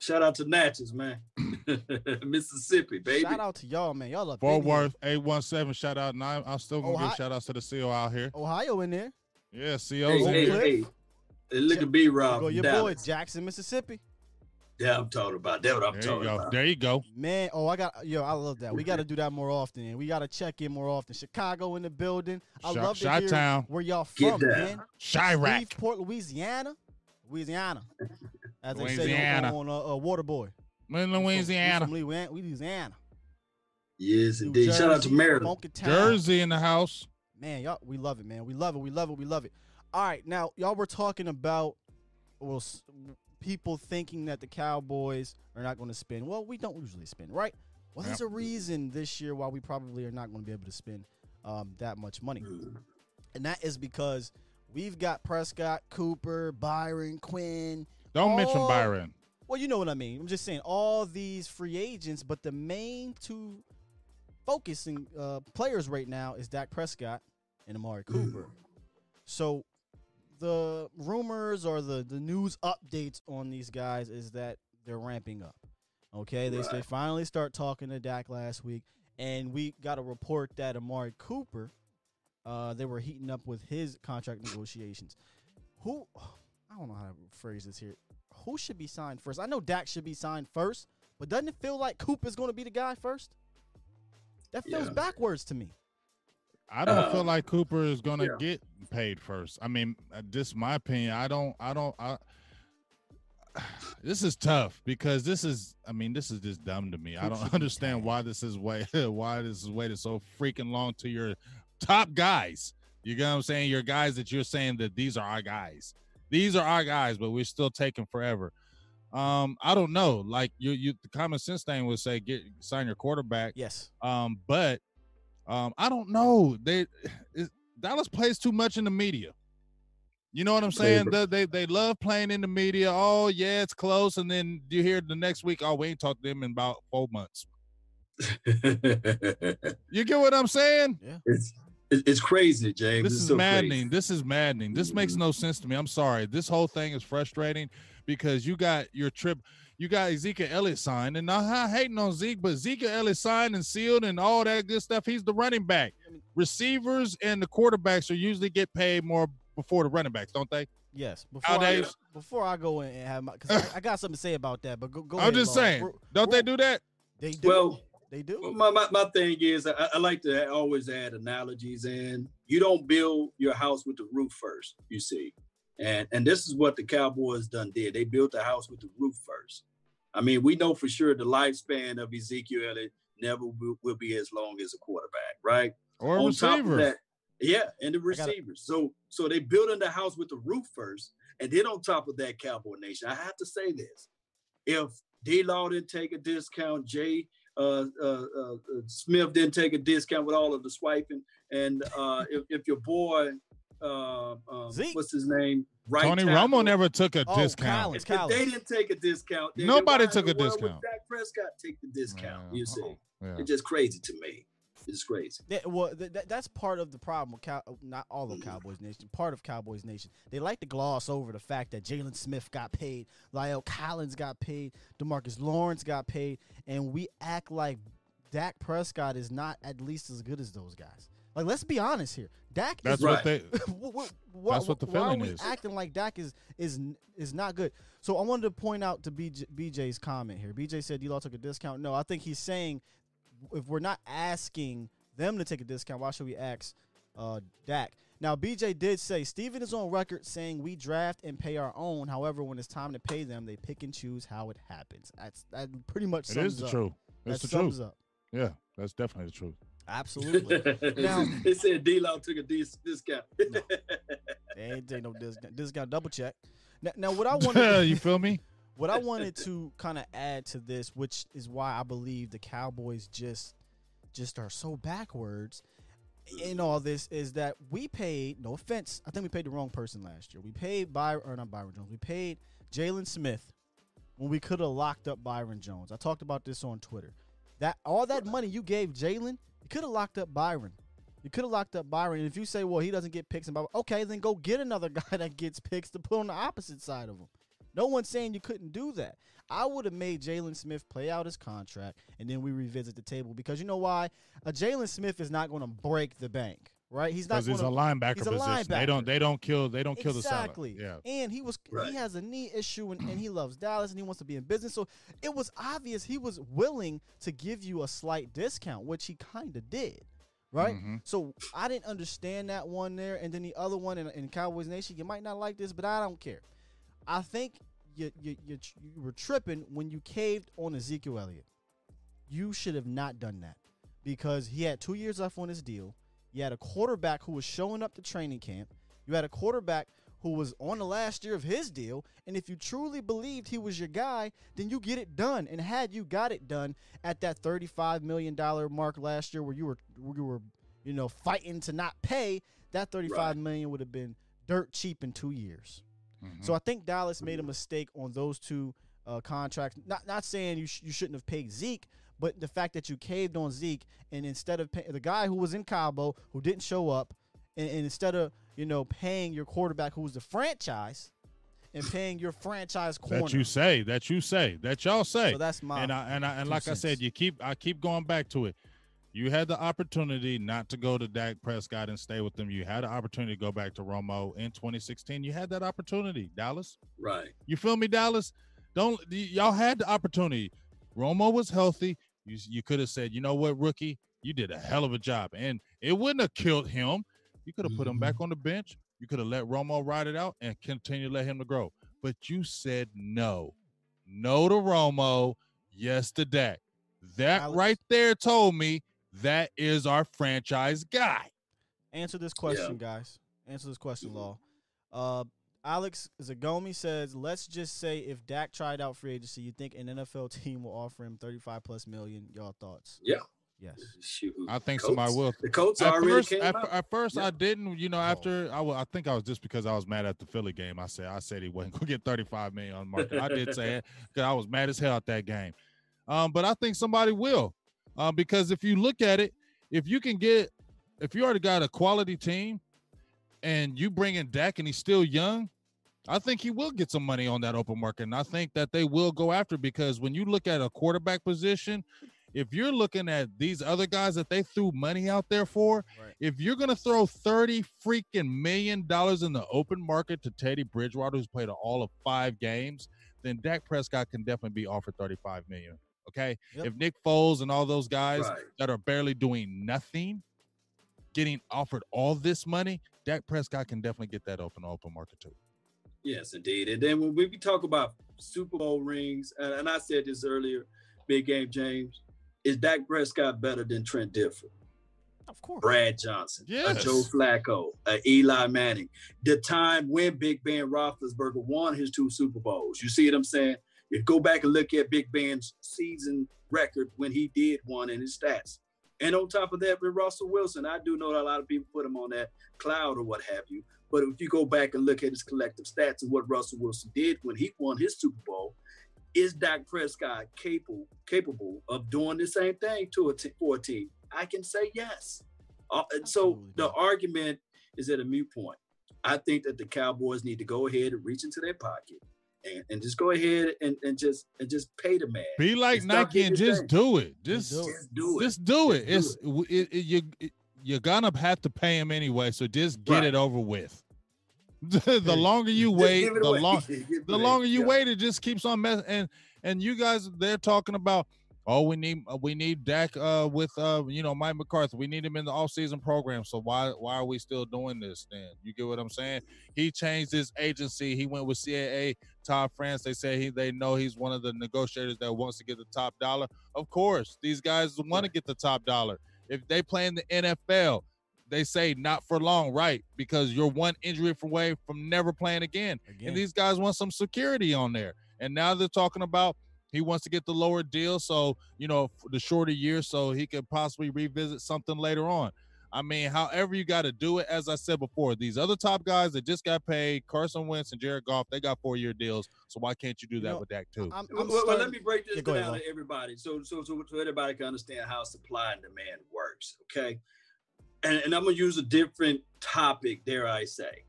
Shout out to Natchez, man. (laughs) Mississippi, baby. Shout out to y'all, man. Y'all up Fort in here. Worth, 817, shout out. And I, I'm still going to give shout outs to the CO out here. Ohio in there. Yeah, CO's Hey, in hey, here. Cliff. hey. Hey, Look at B Rob. Go your boy, Jackson, Mississippi. Yeah, I'm talking about. That's what I'm There you talking go. about. There you go. Man, oh, I got yo, I love that. We got to do that more often. And we got to check in more often. Chicago in the building. I Chi- love to hear Chi-town. where y'all from, down. man. Chiraq. Shreveport, Louisiana, Louisiana, as they Louisiana. say on, on uh, uh, Waterboy. In We from- Louisiana. Louisiana. Louisiana. Yes, New indeed. Shout out to Maryland. Jersey in the house. Man, y'all, we love it, man. We love it. We love it. We love it. All right, now y'all were talking about well, s- people thinking that the Cowboys are not going to spend. Well, we don't usually spend, right? Well, there's a reason this year why we probably are not going to be able to spend um, that much money, and that is because we've got Prescott, Cooper, Byron, Quinn. Don't mention Byron. Well, you know what I mean. I'm just saying all these free agents, but the main two focusing uh, players right now is Dak Prescott and Amari Cooper. So the rumors or the the news updates on these guys is that they're ramping up. Okay, they they finally start talking to Dak last week, and we got a report that Amari Cooper, uh, they were heating up with his contract negotiations. Who, I don't know how to phrase this here. Who should be signed first? I know Dak should be signed first, but doesn't it feel like Cooper's going to be the guy first? That feels Yeah. backwards to me. I don't Uh, feel like Cooper is gonna yeah. get paid first. I mean, uh, this my opinion. I don't. I don't. I, (sighs) this is tough because this is. I mean, this is just dumb to me. I don't (laughs) understand why this is wait. (laughs) Why this is waited so freaking long to your top guys. You get what I'm saying? Your guys that you're saying that these are our guys. These are our guys, but we're still taking forever. Um, I don't know. Like you, you, the common sense thing would say get sign your quarterback. Yes. Um, but um, I don't know. They (sighs) it, Dallas plays too much in the media. You know what I'm saying? They, they they love playing in the media. Oh yeah, it's close, and then you hear the next week, oh we ain't talked to them in about four months. (laughs) You get what I'm saying? Yeah. it's it's crazy, James. This It's is so maddening. crazy. This is maddening. This makes no sense to me. I'm sorry. This whole thing is frustrating because you got your trip. You got Ezekiel Elliott signed, and I'm not hating on Zeke, but Ezekiel Elliott signed and sealed and all that good stuff. He's the running back. Receivers and the quarterbacks are usually get paid more before the running backs, don't they? Yes. Before I, before I go in and have my, because I, I got something to say about that. But go, go I'm ahead, just Lawrence. saying, We're- don't they we're- do that? They do. Well, they do. my, my, my thing is I, I like to always add analogies in. You don't build your house with the roof first, you see. And and this is what the Cowboys done did. They built the house with the roof first. I mean, we know for sure the lifespan of Ezekiel Elliott never will, will be as long as a quarterback, right? Or a on top of receiver? that, yeah, and the receivers. So so they built in the house with the roof first, and then on top of that, Cowboy Nation. I have to say this: if D. Law didn't take a discount, Jay uh, uh, uh, uh, Smith didn't take a discount with all of the swiping, and uh, if, if your boy, uh, um, Zeke. what's his name, right? Tony tackle, Romo never took a Oh, discount. Collins, If they didn't take a discount, then Nobody took a discount. Dak Prescott take the discount. Yeah, You see, uh-uh. Yeah. it's just crazy to me. It's crazy. Yeah, well, th- th- that's part of the problem. With Cow- not all of Cowboys Nation. Part of Cowboys Nation. They like to gloss over the fact that Jaylon Smith got paid, La'el Collins got paid, Demarcus Lawrence got paid, and we act like Dak Prescott is not at least as good as those guys. Like, let's be honest here. Dak That's is what Right. they. (laughs) Wh- wh- why- That's what the why are feeling we is. acting like Dak is is is not good. So I wanted to point out to BJ, BJ's comment here. BJ said D-Law took a discount. No, I think he's saying if we're not asking them to take a discount, why should we ask uh, Dak? Now, BJ did say Stephen is on record saying we draft and pay our own. However, when it's time to pay them, they pick and choose how it happens. That's that pretty much It sums is the up. truth. That the sums truth. up. Yeah, that's definitely the truth. Absolutely. (laughs) Now- they said D Law took a dis- discount. (laughs) They ain't take no discount. Discount double check. Now, now what I (laughs) wanted, you feel me? what I wanted to kind of add to this, which is why I believe the Cowboys just, just are so backwards in all this, is that we paid. No offense, I think we paid the wrong person last year. We paid Byron, or not Byron Jones. We paid Jaylon Smith when we could have locked up Byron Jones. I talked about this on Twitter. That all that money you gave Jaylon, you could have locked up Byron. You could have locked up Byron. And if you say, well, he doesn't get picks and blah, okay, then go get another (laughs) guy that gets picks to put on the opposite side of him. No one's saying you couldn't do that. I would have made Jaylon Smith play out his contract and then we revisit the table because you know why? A Jaylon Smith is not going to break the bank, right? He's not Because he's a linebacker he's a position. They don't. They don't kill. They don't kill the exactly. Yeah. And he was Right. he has a knee issue and, and he loves Dallas and he wants to be in business. So it was obvious he was willing to give you a slight discount, which he kind of did. Right? Mhm. So I didn't understand that one there. And then the other one in, in Cowboys Nation, you might not like this, but I don't care. I think you, you, you, you were tripping when you caved on Ezekiel Elliott. You should have not done that because he had two years left on his deal. You had a quarterback who was showing up to training camp. You had a quarterback who was on the last year of his deal. And if you truly believed he was your guy, then you get it done. And had you got it done at that $35 million mark last year where you were where you were, you know, fighting to not pay, that thirty-five Right. million would have been dirt cheap in two years. Mhm. So I think Dallas made a mistake on those two uh, contracts. Not not saying you sh- you shouldn't have paid Zeke, but the fact that you caved on Zeke and instead of pay- the guy who was in Cabo who didn't show up, and, and instead of you know paying your quarterback who was the franchise, and paying your franchise corner. that you say. That you say. That y'all say. so that's my and I and I and two like I said, you keep I keep going back to it. You had the opportunity not to go to Dak Prescott and stay with them. You had the opportunity to go back to Romo in 2016. You had that opportunity, Dallas. right. You feel me, Dallas? Don't y'all had the opportunity. Romo was healthy. You you could have said, you know what, rookie, you did a hell of a job, and it wouldn't have killed him. You could have put him back on the bench. You could have let Romo ride it out and continue to let him to grow. But you said no, no to Romo, yes to Dak. That Alex? right there told me that is our franchise guy. Answer this question, guys. Answer this question, Law. Uh, Alex Zagomi says, let's just say if Dak tried out free agency, you think an NFL (laughs) team will offer him 35 plus million? Y'all thoughts? Yeah. Yes. Shoot. I think Colts- somebody will. The Colts At already first, came at, out. at first Yeah. I didn't. You know, after I I think I was just because I was mad at the Philly game. I said I said he wasn't (laughs) gonna get 35 million on the market. I did say it because I was mad as hell at that game. Um, but I think somebody will, um, because if you look at it, if you can get, if you already got a quality team, and you bring in Dak and he's still young, I think he will get some money on that open market, and I think that they will go after because when you look at a quarterback position, if you're looking at these other guys that they threw money out there for, Right. if you're gonna throw 30 freaking million dollars in the open market to Teddy Bridgewater, who's played all of five games, then Dak Prescott can definitely be offered 35 million. Okay. Yep. If Nick Foles and all those guys Right. that are barely doing nothing, getting offered all this money, Dak Prescott can definitely get that open open market too. Yes, indeed. And then when we talk about Super Bowl rings, and, and I said this earlier, big game, James, is Dak Prescott better than Trent Dilfer, Of course. Brad Johnson, a Yes. Joe Flacco, a Eli Manning? The time when Big Ben Roethlisberger won his two Super Bowls. You see what I'm saying? You go back and look at Big Ben's season record when he did one in his stats. And on top of that, with Russell Wilson, I do know that a lot of people put him on that cloud or what have you. But if you go back and look at his collective stats and what Russell Wilson did when he won his Super Bowl, is Dak Prescott capable capable of doing the same thing to a t- for a team? I can say yes. Uh, and so the argument is at a mute point. I think that the Cowboys need to go ahead and reach into their pocket and, and just go ahead and, and just and just pay the man. Be like And Nike and just do it. Just Just do it. Just do it. just do it. It's it, it, you it- you're gonna have to pay him anyway, so just get Right. it over with. (laughs) the longer you Just wait, the (laughs) long the longer you Yeah. wait, it just keeps on messing. And and you guys, they're talking about, Oh, we need uh, we need Dak uh, with uh, you know Mike McCarthy. We need him in the offseason program. So why why are we still doing this then? You get what I'm saying? He changed his agency. He went with CAA. Todd France. They say he they know he's one of the negotiators that wants to get the top dollar. Of course, these guys want to get the top dollar. If they play in the NFL, they say not for long, right? Because you're one injury away from never playing again. Again. And these guys want some security on there. And now they're talking about he wants to get the lower deal, so you know the shorter year, so he could possibly revisit something later on. I mean, however you got to do it. As I said before, these other top guys that just got paid, Carson Wentz and Jared Goff, they got four year deals. So why can't you do You that know, with Dak too? I'm, I'm Well, well, let me break this Yeah, go ahead, down to everybody, so so so so everybody can understand how supply and demand works. Okay, and, and I'm gonna use a different topic. Dare I say?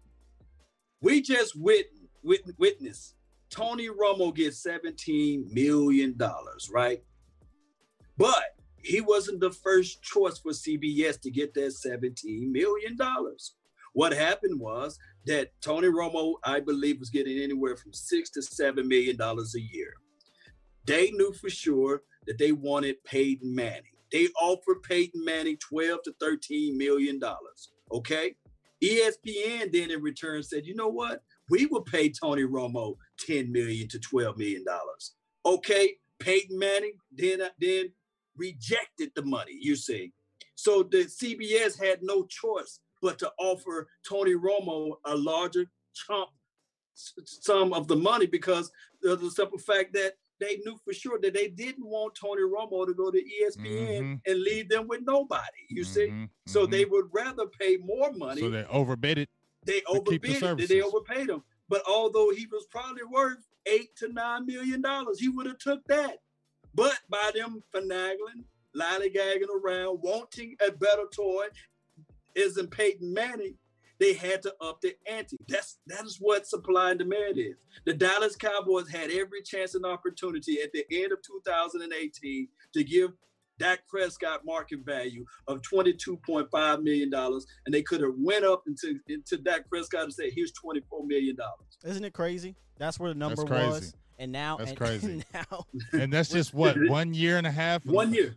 We just wit, wit, witnessed Tony Romo get 17 million dollars, right? But he wasn't the first choice for CBS to get that 17 million dollars. What happened was that Tony Romo, I believe, was getting anywhere from six to seven million dollars a year. They knew for sure that they wanted Peyton Manning. They offered Peyton Manning 12 to 13 million dollars. Okay. ESPN then in return said, you know what? We will pay Tony Romo 10 million to 12 million dollars. Okay. Peyton Manning then then rejected the money, you see. So the CBS had no choice but to offer Tony Romo a larger chunk sum of the money because of the simple fact that they knew for sure that they didn't want Tony Romo to go to ESPN Mhm. and leave them with nobody. You see, Mhm, so mhm. they would rather pay more money. so they overbid it. they keep the overbid it. They overpaid him. But although he was probably worth eight to nine million dollars, he would have took that. But by them finagling, lollygagging around, wanting a better toy, isn't Peyton Manning. They had to up the ante. That's that is what supply and demand is. The Dallas Cowboys had every chance and opportunity at the end of 2018 to give Dak Prescott market value of $22.5 million. And they could have went up into, into Dak Prescott and said, here's $24 million. Isn't it crazy? That's where the number crazy. was. And now, That's (laughs) and, crazy. now And that's just what one year and a half. One year.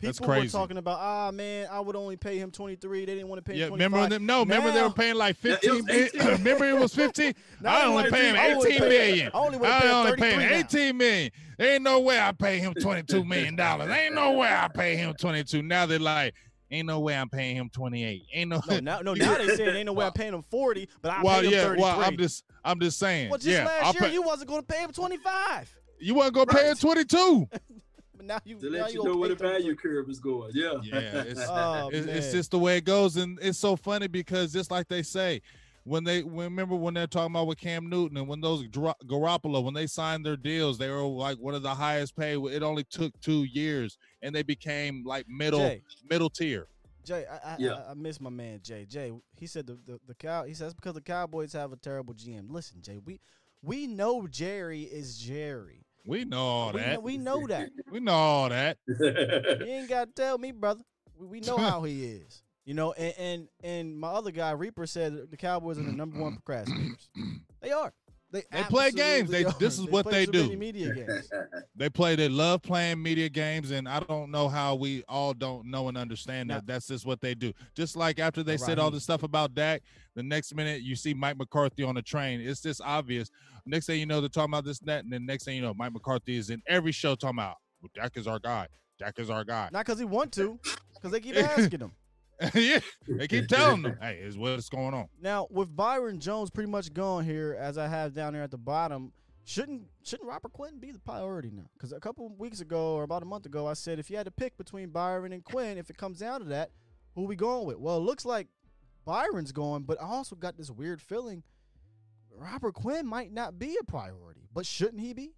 That's people were talking about, ah, man, I would only pay him 23. They didn't want to pay Yeah, him remember them? No, remember they were paying like Yeah, it was 15 million. 18. (laughs) remember it was 15? (laughs) I only pay him eighteen million. I only pay- I only pay him only pay him 33 now. 18 million. There ain't no way I pay him 22 million dollars. Ain't no way I pay him 22. Now they're like, ain't no way I'm paying him 28. Ain't no. No, (laughs) now, no, now they saying ain't no way I'm paying him 40, but I well, pay him yeah. 33. Well, I'm just, I'm just saying. well, just yeah, last I'll year pay- you wasn't going to pay him 25. you wasn't gonna pay him 22. (laughs) But now you, To now let you know where the value 33. curve is going. Yeah. Yeah, it's- (laughs) Oh, it's, it's just the way it goes, and it's so funny because just like they say, when they when, remember when they're talking about with Cam Newton and when those Gar- Garoppolo when they signed their deals, they were like one of the highest paid. It only took two years, and they became like middle Jay, middle tier. Jay, I, I, Yeah. I, I miss my man Jay. Jay, he said the, the the cow. He says because the Cowboys have a terrible GM. Listen, Jay, we we know Jerry is Jerry. We know all we, that. know, we know that. (laughs) We know all that. (laughs) you ain't got to tell me, brother. We, we know how he is. You know, and, and and my other guy Reaper said the Cowboys are the number one (clears throat) procrastinators. They are. They, They play games. They- are. this is what play they too many do. Media games. (laughs) They play. They love playing media games, and I don't know how we all don't know and understand Now- that. That's just what they do. Just like after they said all Raheem. the stuff about Dak, the next minute you see Mike McCarthy on the train. It's just obvious. Next thing you know, they're talking about this and that, and then next thing you know, Mike McCarthy is in every show talking about well, Dak is our guy. Dak is our guy. Not because he want to, because they keep (laughs) asking him. (laughs) yeah, they keep telling them, "Hey, is what's going on." Now, with Byron Jones pretty much gone here, as I have down there at the bottom, shouldn't shouldn't Robert Quinn be the priority now? Because a couple weeks ago or about a month ago, I said if you had to pick between Byron and Quinn, if it comes down to that, who we going with? Well, it looks like Byron's going, but I also got this weird feeling Robert Quinn might not be a priority, but shouldn't he be?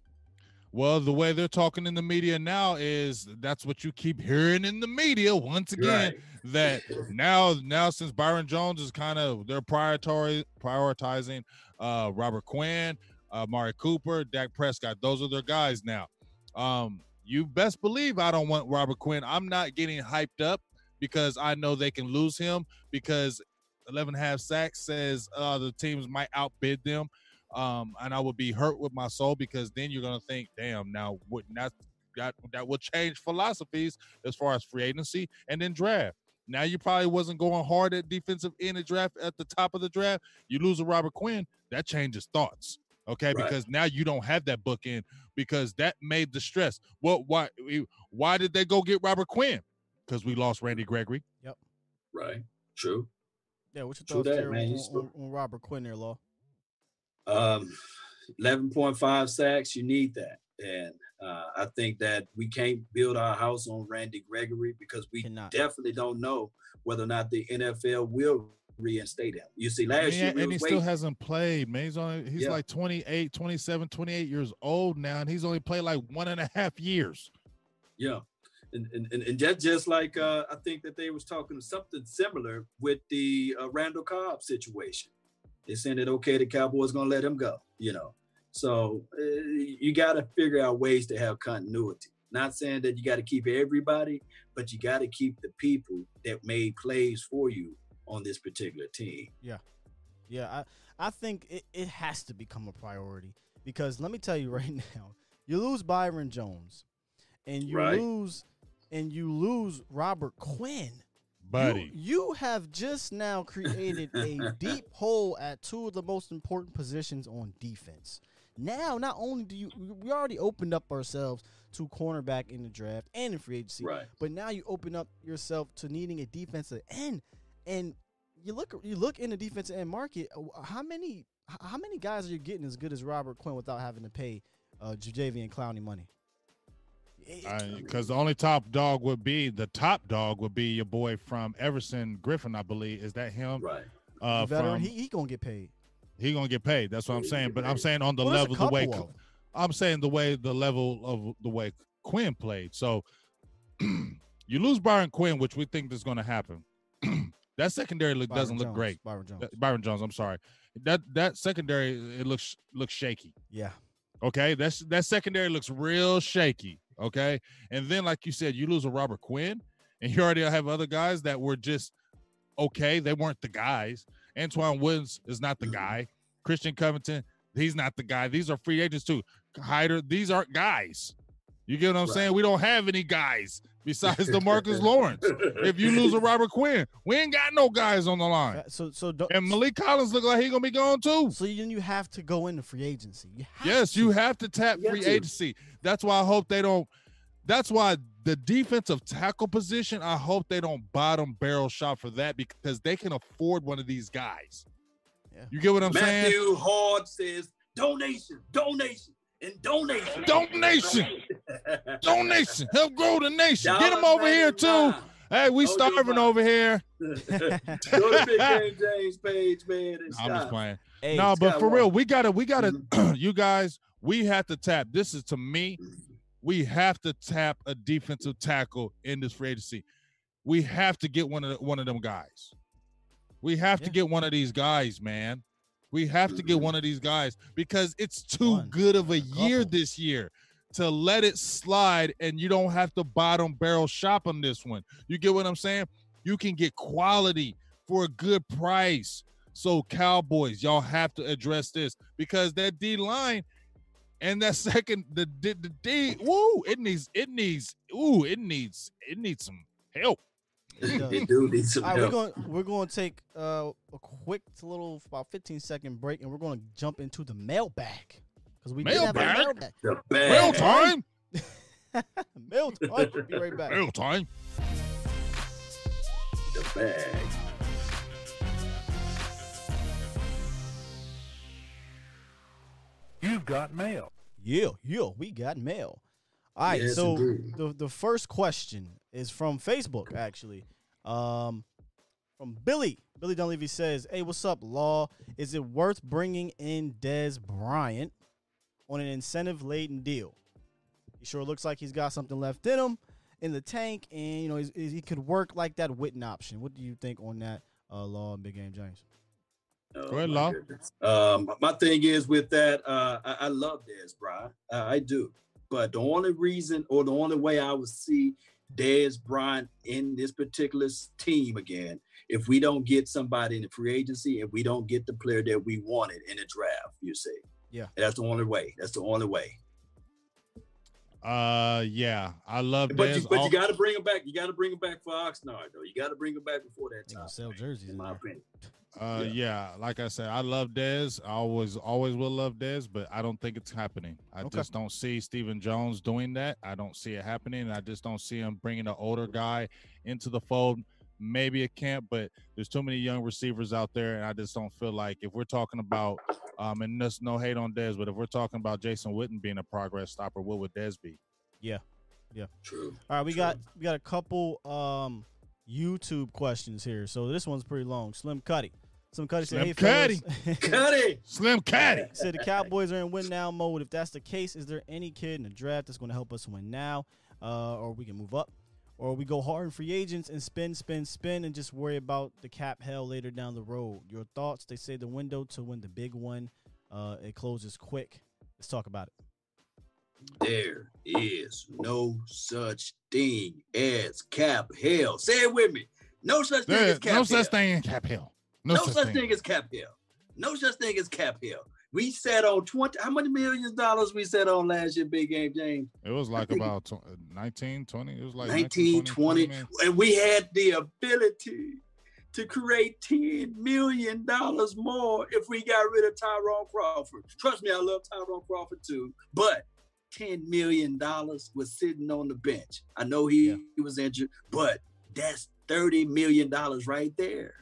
Well, the way they're talking in the media now is that's what you keep hearing in the media once again. Right. That now, now since Byron Jones is kind of they're priority prioritizing uh, Robert Quinn, uh, Mari Cooper, Dak Prescott. Those are their guys now. Um, you best believe I don't want Robert Quinn. I'm not getting hyped up because I know they can lose him because 11 and a half sacks says uh, the teams might outbid them um, and I would be hurt with my soul because then you're gonna think, damn, now what? Not that that will change philosophies as far as free agency and then draft. Now you probably wasn't going hard at defensive end of draft at the top of the draft. You lose a Robert Quinn, that changes thoughts. Okay, Right. because now you don't have that bookend because that made the stress. Well, why why did they go get Robert Quinn? Because we lost Randy Gregory. Yep. Right. True. Yeah, what's your True thoughts that, there man. on, on, on Robert Quinn there, Law? Um, 11.5 sacks, you need that. And uh, I think that we can't build our house on Randy Gregory because we Cannot. definitely don't know whether or not the NFL will reinstate him. You see, last And, year, he, and he was still waiting- hasn't played, man. He's only he's Yeah. like 28, 27, 28 years old now, and he's only played like one and a half years. Yeah. And, and, and, and just, just like uh, I think that they was talking something similar with the uh, Randall Cobb situation. They saying it okay, the Cowboys gonna let him go, you know. So uh, you got to figure out ways to have continuity. Not saying that you got to keep everybody, but you got to keep the people that made plays for you on this particular team. Yeah, yeah, I, I think it, it has to become a priority because let me tell you (laughs) right now, you lose Byron Jones, and you Right. lose, and you lose Robert Quinn. You- Buddy. you, have just now created a deep hole at two of the most important positions on defense. Now, not only do you, we already opened up ourselves to cornerback in the draft and in free agency, Right. but now you open up yourself to needing a defensive end, and you look you look in the defensive end market. uh, How many how many guys are you getting as good as Robert Quinn without having to pay uh, Jadeveon Clowney money? It- Because the only top dog would be the top dog would be your boy from Everson Griffen, I believe. Is that him? Right. Uh, veteran, from, he, he gonna get paid. he gonna get paid. That's what I'm saying. But I'm saying on the Well, there's level, the way couple. I'm saying the way the level of the way Quinn played. So (clears throat) you lose Byron Quinn, which we think is going to happen. (clears throat) that secondary look Byron doesn't look Jones, great. Byron Jones. Uh, Byron Jones, I'm sorry. That that secondary it looks looks shaky. Yeah. Okay, that's that secondary looks real shaky. Okay, and then like you said, you lose a Robert Quinn, and you already have other guys that were just okay. They weren't the guys. Antwaun Woods is not the guy. Christian Covington, he's not the guy. These are free agents too. Hyder, these aren't guys. You get what I'm Right. saying? We don't have any guys besides (laughs) Demarcus Lawrence. If you lose a (laughs) Robert Quinn, we ain't got no guys on the line. So so don't, And Maliek Collins look like he gonna be gone too. So then you have to go into free agency. You have Yes, to. you have to tap You have free to. agency. That's why I hope they don't. That's why the defensive tackle position, I hope they don't bottom barrel shop for that because they can afford one of these guys. Yeah. You get what I'm saying? Matthew Hard says donation, donation, and donation. Donation, (laughs) donation, help grow the nation. Get them over here too. 99. Hey, we Oh, you're starving over here. (laughs) Go to Big Game James page, man. And I'm just playing. Hey, no, but for Skywalker. real, we gotta, we gotta, Mm-hmm. (clears throat) you guys, we have to tap. This is to me, we have to tap a defensive tackle in this free agency. We have to get one of the, one of them guys. We have to get one of these guys, man. We have to get Mhm. one of these guys because it's too One. good of a A year couple. this year to let it slide and you don't have to bottom barrel shop on this one. You get what I'm saying? You can get quality for a good price. So Cowboys, y'all have to address this because that D line and that (laughs) second the the, the D woo it needs it needs ooh it needs it needs some help. It does. They do need some All right, we're going we're going to take uh, a quick little about 15 second break, and we're going to jump into the mailbag because we did have a Mailbag? mailbag. The Real bag. time. (laughs) Mail time. We'll be right back. Real time. The bag. You've got mail. Yeah, yeah, we got mail. All right, Yes, so indeed. the the first question is from Facebook actually. Um from Billy. Billy Dunleavy says, "Hey, what's up, Law? Is it worth bringing in Dez Bryant on an incentive-laden deal? He sure looks like he's got something left in him in the tank, and you know he's, he could work like that Witten option. What do you think on that, uh, Law and Big Game James? Oh, Go ahead, my Law. goodness. Um, my thing is with that, uh, I, I love Dez Bryant. Uh, I do. But the only reason or the only way I would see Dez Bryant in this particular team again, if we don't get somebody in the free agency and we don't get the player that we wanted in the draft, you see. Yeah. That's the only way. That's the only way. Uh, yeah, I love But Dez. you, but All- you got to bring him back. You got to bring him back for Oxnard, though. You got to bring him back before that time. sell jerseys in my opinion. Uh, Yeah. yeah. like I said, I love Dez. I always, always will love Dez, but I don't think it's happening. I Okay. just don't see Stephen Jones doing that. I don't see it happening. I just don't see him bringing an older guy into the fold. Maybe it can't, but there's too many young receivers out there, and I just don't feel like if we're talking about, um, and there's no hate on Dez, but if we're talking about Jason Witten being a progress stopper, what would Dez be? Yeah, yeah, true. All right, we True. got we got a couple um YouTube questions here. So this one's pretty long. Slim Cuddy. Slim Cuddy said, Slim "Hey, Cuddy. fellas." (laughs) Slim Caddy. said the Cowboys are in win now mode. If that's the case, is there any kid in the draft that's going to help us win now, uh, or we can move up, or we go hard in free agents and spin, spin, spin, and just worry about the cap hell later down the road? Your thoughts? They say the window to win the big one, uh, it closes quick. Let's talk about it. There is no such thing as cap hell. Say it with me. No such thing as There, cap no hell. such thing in Cap Hill. No, No, such, thing. as cap hill. No such thing as cap hill. We set on 20. How many millions dollars we set on last year, Big Game James? It was like about tw- uh, 19, 20. It was like 19, 20. million. And we had the ability to create $10 million more if we got rid of Tyrone Crawford. Trust me, I love Tyrone Crawford too. But $10 million was sitting on the bench. I know he, Yeah. he was injured, but that's $30 million right there.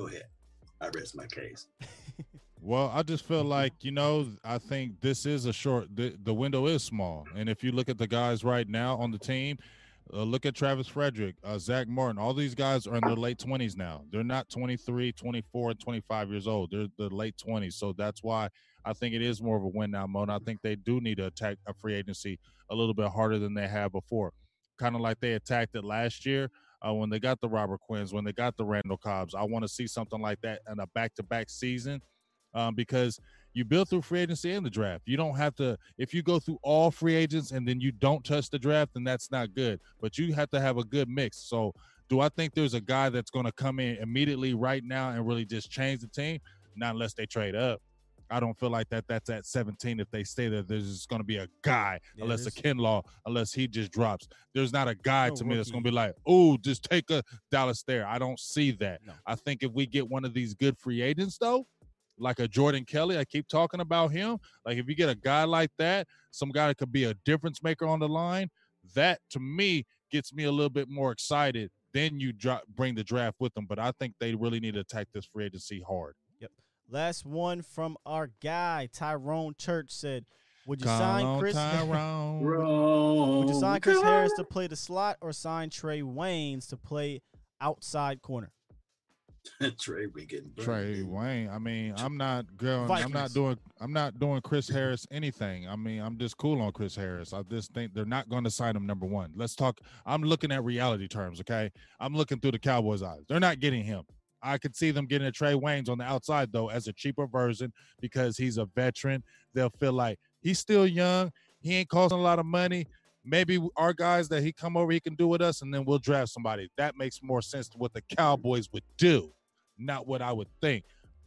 Go ahead. I rest my case. (laughs) Well, I just feel like you know, I think this is a short. The, the window is small, and if you look at the guys right now on the team, uh, look at Travis Frederick, uh, Zach Martin. All these guys are in their late twenties now. They're not 23, 24, 25 years old. They're the late twenties. So that's why I think it is more of a win now mode. I think they do need to attack a free agency a little bit harder than they have before. Kind of like they attacked it last year uh, when they got the Robert Quinns, when they got the Randall Cobbs. I want to see something like that in a back-to-back season um, because you build through free agency and the draft. You don't have to if you go through all free agents and then you don't touch the draft, then that's not good. But you have to have a good mix. So do I think there's a guy that's going to come in immediately right now and really just change the team? Not unless they trade up. I don't feel like that. That's at 17. If they stay there, there's just going to be a guy, Yeah, unless a Kinlaw, unless he just drops. There's not a guy No to me that's going to be like, oh, just take a Dallas there. I don't see that. No. I think if we get one of these good free agents, though, like a Jordan Kelly, I keep talking about him. Like if you get a guy like that, some guy that could be a difference maker on the line, that to me gets me a little bit more excited. Then you drop, bring the draft with them. But I think they really need to attack this free agency hard. Last one from our guy Tyrone Church said, "Would you Call sign on Chris? (laughs) Tyrone. Would you sign Chris Harris to play the slot or sign Trae Waynes to play outside corner?" (laughs) Trey, we getting burned. Trae Wayne. I mean, I'm not going. I'm not doing. I'm not doing Chris Harris anything. I mean, I'm just cool on Chris Harris. I just think they're not going to sign him number one. Let's talk. I'm looking at reality terms. Okay, I'm looking through the Cowboys' eyes. They're not getting him. I could see them getting a Trae Waynes on the outside though as a cheaper version because he's a veteran. They'll feel like he's still young. He ain't costing a lot of money. Maybe our guys that he come over, he can do with us, and then we'll draft somebody. That makes more sense to what the Cowboys would do, not what I would think.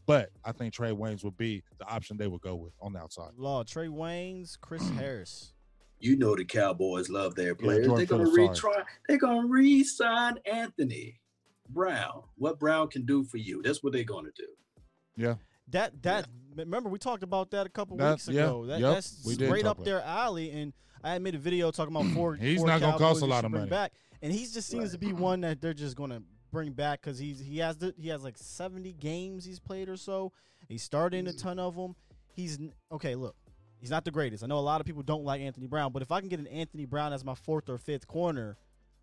But I think Trae Waynes would be the option they would go with on the outside. Law Trae Waynes, Chris mm. Harris. You know the Cowboys love their players. Jordan they're gonna retry. They're gonna re-sign Anthony Brown. What Brown can do for you? That's what they're gonna do. Yeah. That that remember we talked about that a couple That- weeks yeah, ago. That, yep, that's we did right up their alley. And I had made a video talking about mm. four. He's four not gonna cost a lot of money. Back. And he just seems to be one that they're just gonna bring back because he's he has the he has like seventy games he's played or so. He started in a mm. ton of them. He's okay. Look, he's not the greatest. I know a lot of people don't like Anthony Brown, but if I can get an Anthony Brown as my fourth or fifth corner,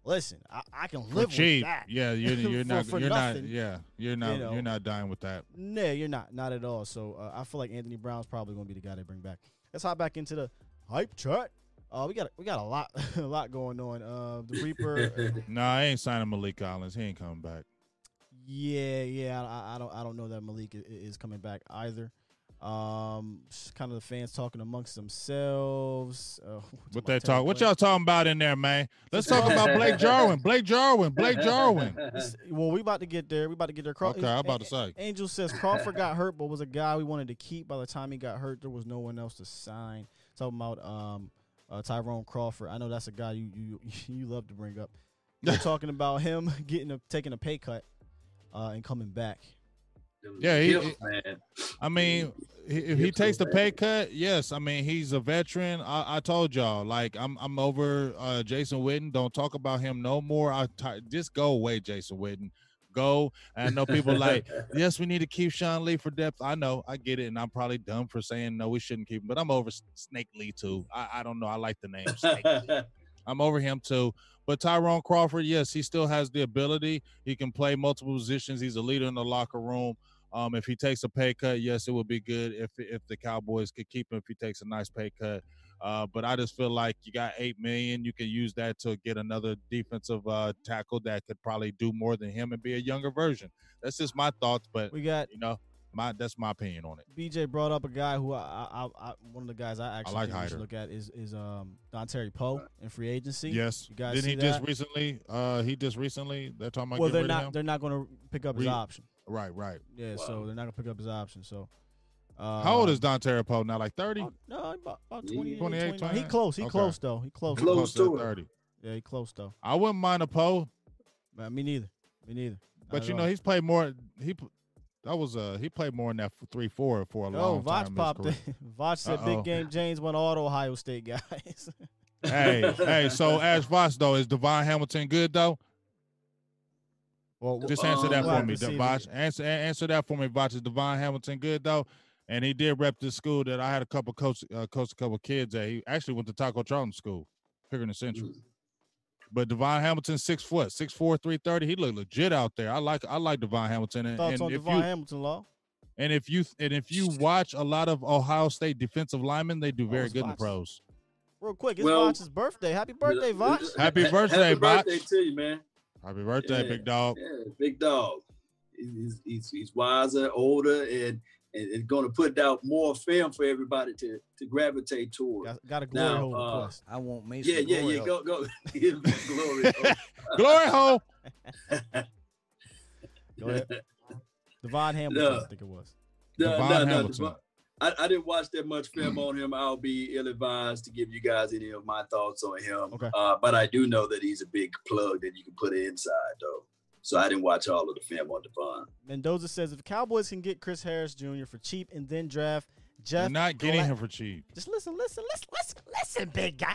listen, I, I can live cheap, with that. yeah, you're, you're (laughs) For- not, for you're not, yeah, you're not, know. you're not dying with that. No, you're not. Not at all. So uh, I feel like Anthony Brown's probably going to be the guy they bring back. Let's hop back into the hype chart. Uh, we got we got a lot (laughs) a lot going on. Uh, the Reaper. uh, (laughs) No, I ain't signing Maliek Collins. He ain't coming back. yeah, yeah. I, I don't I don't know that Maliek i- is coming back either. Um, just kind of the fans talking amongst themselves. Uh, (laughs) What they talk? What y'all talking about in there, man? Let's talk about (laughs) Blake Jarwin. Blake Jarwin. Blake (laughs) Jarwin. Well, we about to get there. We about to get there. Craw- Okay, I'm about to say. Angel says Crawford got hurt, but was a guy we wanted to keep. By the time he got hurt, there was no one else to sign. Talking about um, uh, Tyrone Crawford. I know that's a guy you you you love to bring up. We're talking about him getting a taking a pay cut uh, and coming back. Yeah, he-. I mean, if he takes the pay cut, yes. I mean, he's a veteran. I, I told y'all, like, I'm I'm over uh, Jason Witten. Don't talk about him no more. I just go away, Jason Witten. Go. And I know people like, (laughs) yes, we need to keep Sean Lee for depth. I know, I get it, and I'm probably dumb for saying no, we shouldn't keep him. But I'm over Snake Lee too. I, I don't know. I like the name Snake Lee. (laughs) I'm over him too. But Tyrone Crawford, yes, he still has the ability. He can play multiple positions. He's a leader in the locker room. Um, if he takes a pay cut, yes, it would be good if if the Cowboys could keep him if he takes a nice pay cut. Uh, but I just feel like you got eight million, you can use that to get another defensive uh, tackle that could probably do more than him and be a younger version. That's just my thoughts, but We got you know, my that's my opinion on it. BJ brought up a guy who I, I, I one of the guys I actually like think should look at is is um Dontari Poe in free agency. Yes, You guys didn't see he just recently? Uh, he just recently. They're talking about well, getting they're rid of not him? they're not going to pick up his Re- option. Right, right. Yeah, so they're not going to pick up his option. So uh, How old is Dontari Poe now? Like thirty? oh, no, about, about 28, 28, 29. He close. He Okay. close though. He close. Close. Close to it. thirty. Yeah, he close though. I wouldn't mind a Poe, Man, me neither. Me neither. Not but at you know all. he's played more. He p- that was uh he played more in that three four for a Oh, long time. Voch in popped career. in. (laughs) Voch said Uh-oh. big game James won all the Ohio State guys. (laughs) hey, hey. So as Voch though, is Davon Hamilton good though? Well, Just answer that Um, for me, to see if Voch. Answer answer that for me, Voch. Is Davon Hamilton good though? And he did rep this school that I had a couple coach uh, coach a couple kids at. He actually went to Taco Charlton School, Pickerington Central. Mm. But Davon Hamilton, six foot, six four, three thirty. He looked legit out there. I like I like Davon Hamilton. And, Thoughts and on if Davon you Hamilton, Law? and if you and if you watch a lot of Ohio State defensive linemen, they do Oh, very it's good in the pros. Real quick, it's Well- Voch's birthday. Happy birthday, Voch. Happy birthday, Happy Voch. birthday to you, man. Happy birthday, Yeah. big dog. Yeah, big dog. He's, he's, he's wiser, older, and and, and going to put out more film for everybody to to gravitate toward. Got, got a glory Now, hole uh, request. I want me some Yeah, yeah, glory yeah. hole. Go, go. (laughs) Give him glory. (laughs) Glory hole. (laughs) Go ahead. Davon Hamilton, No. I think it was. No, Davon no, no, Hamilton. Davon- I, I didn't watch that much film on him. I'll be ill-advised to give you guys any of my thoughts on him. Okay. Uh, but I do know that he's a big plug that you can put inside, though. So I didn't watch all of the film on Davon. Mendoza says if the Cowboys can get Chris Harris Jr. for cheap and then draft Jeff, You're not getting Gla- him for cheap. Just listen, listen, listen, listen, listen, big game.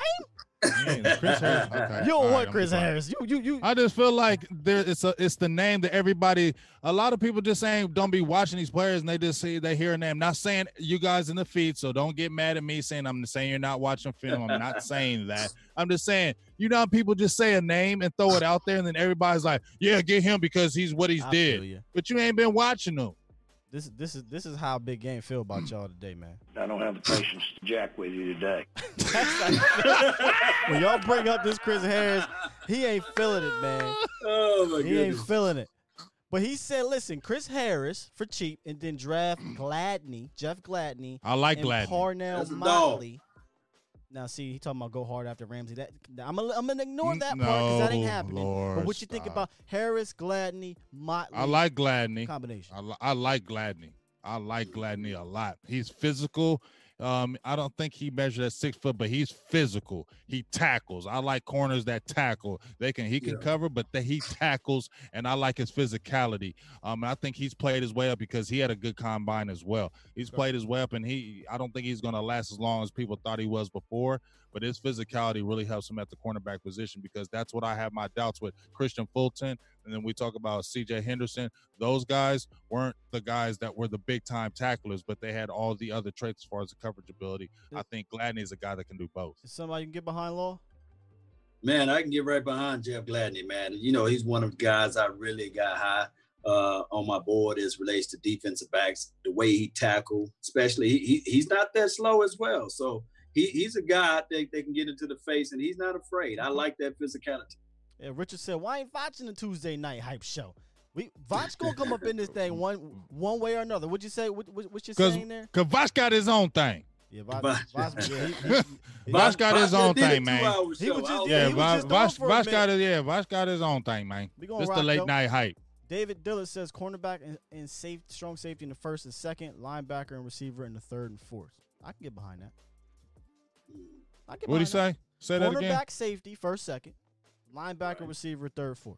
Man, Chris Harris. Okay. (laughs) You don't all right, want I'm Chris. Harris. You, you, you. I just feel like there it's a it's the name that everybody a lot of people just saying don't be watching these players and they just see they hear a name. Not saying you guys in the feed, so don't get mad at me saying I'm saying you're not watching film. I'm not saying that. I'm just saying you know people just say a name and throw it out there and then everybody's like, yeah, get him because he's what he's I did. you. But you ain't been watching them. This, this is, this is how big game feel about hmm. y'all today, man. I don't have the patience to jack with you today. (laughs) (laughs) when y'all bring up this Chris Harris, he ain't feeling it, man. Oh my He ain't feeling it. But he said, listen, Chris Harris for cheap, and then draft Gladney, Jeff Gladney, I like and Gladney. Parnell That's a dog. Motley. Now, see, he talking about go hard after Ramsey. That I'm gonna, I'm gonna ignore that part because that ain't No, happening. but what you think about Harris, Gladney, Motley? I like Gladney. combination. I, li- I like Gladney. I like Gladney a lot. He's physical. Um, I don't think he measured at six foot, but he's physical. He tackles. I like corners that tackle. They can he can Yeah. cover, but that he tackles, and I like his physicality. Um, I think he's played his way up because he had a good combine as well. He's Okay. played his way up, and he I don't think he's going to last as long as people thought he was before. But his physicality really helps him at the cornerback position because that's what I have my doubts with Kristian Fulton, and then we talk about C.J. Henderson those guys weren't the guys that were the big time tacklers, but they had all the other traits as far as the coverage ability. I think Gladney is a guy that can do both. Is somebody you can get behind law? Man, I can get right behind Jeff Gladney, man. You know, he's one of the guys I really got high uh, on my board as relates to defensive backs. The way he tackle, especially, he, he he's not that slow as well. So he, he's a guy that they can get into the face, and he's not afraid. I mm-hmm. like that physicality. Yeah, Richard said, "Why ain't watching the Tuesday night hype show? We Voch gonna come up in this thing (laughs) one one way or another. What'd you say? What, what, what you saying there? Voch got his own thing. Yeah, Voch, Voch. Voch, yeah, he, (laughs) got his own thing, man. He was just- Yeah, he was Voch, just on Voch, for a Voch got his yeah, Voch got his own thing, man. We gonna This the late though. night hype. David Dillard says cornerback and, and safe, strong safety in the first and second, linebacker and receiver in the third and fourth. I can get behind that. I get What do you say? Say that that. again. Cornerback, safety, first, second. Linebacker, receiver, third, fourth.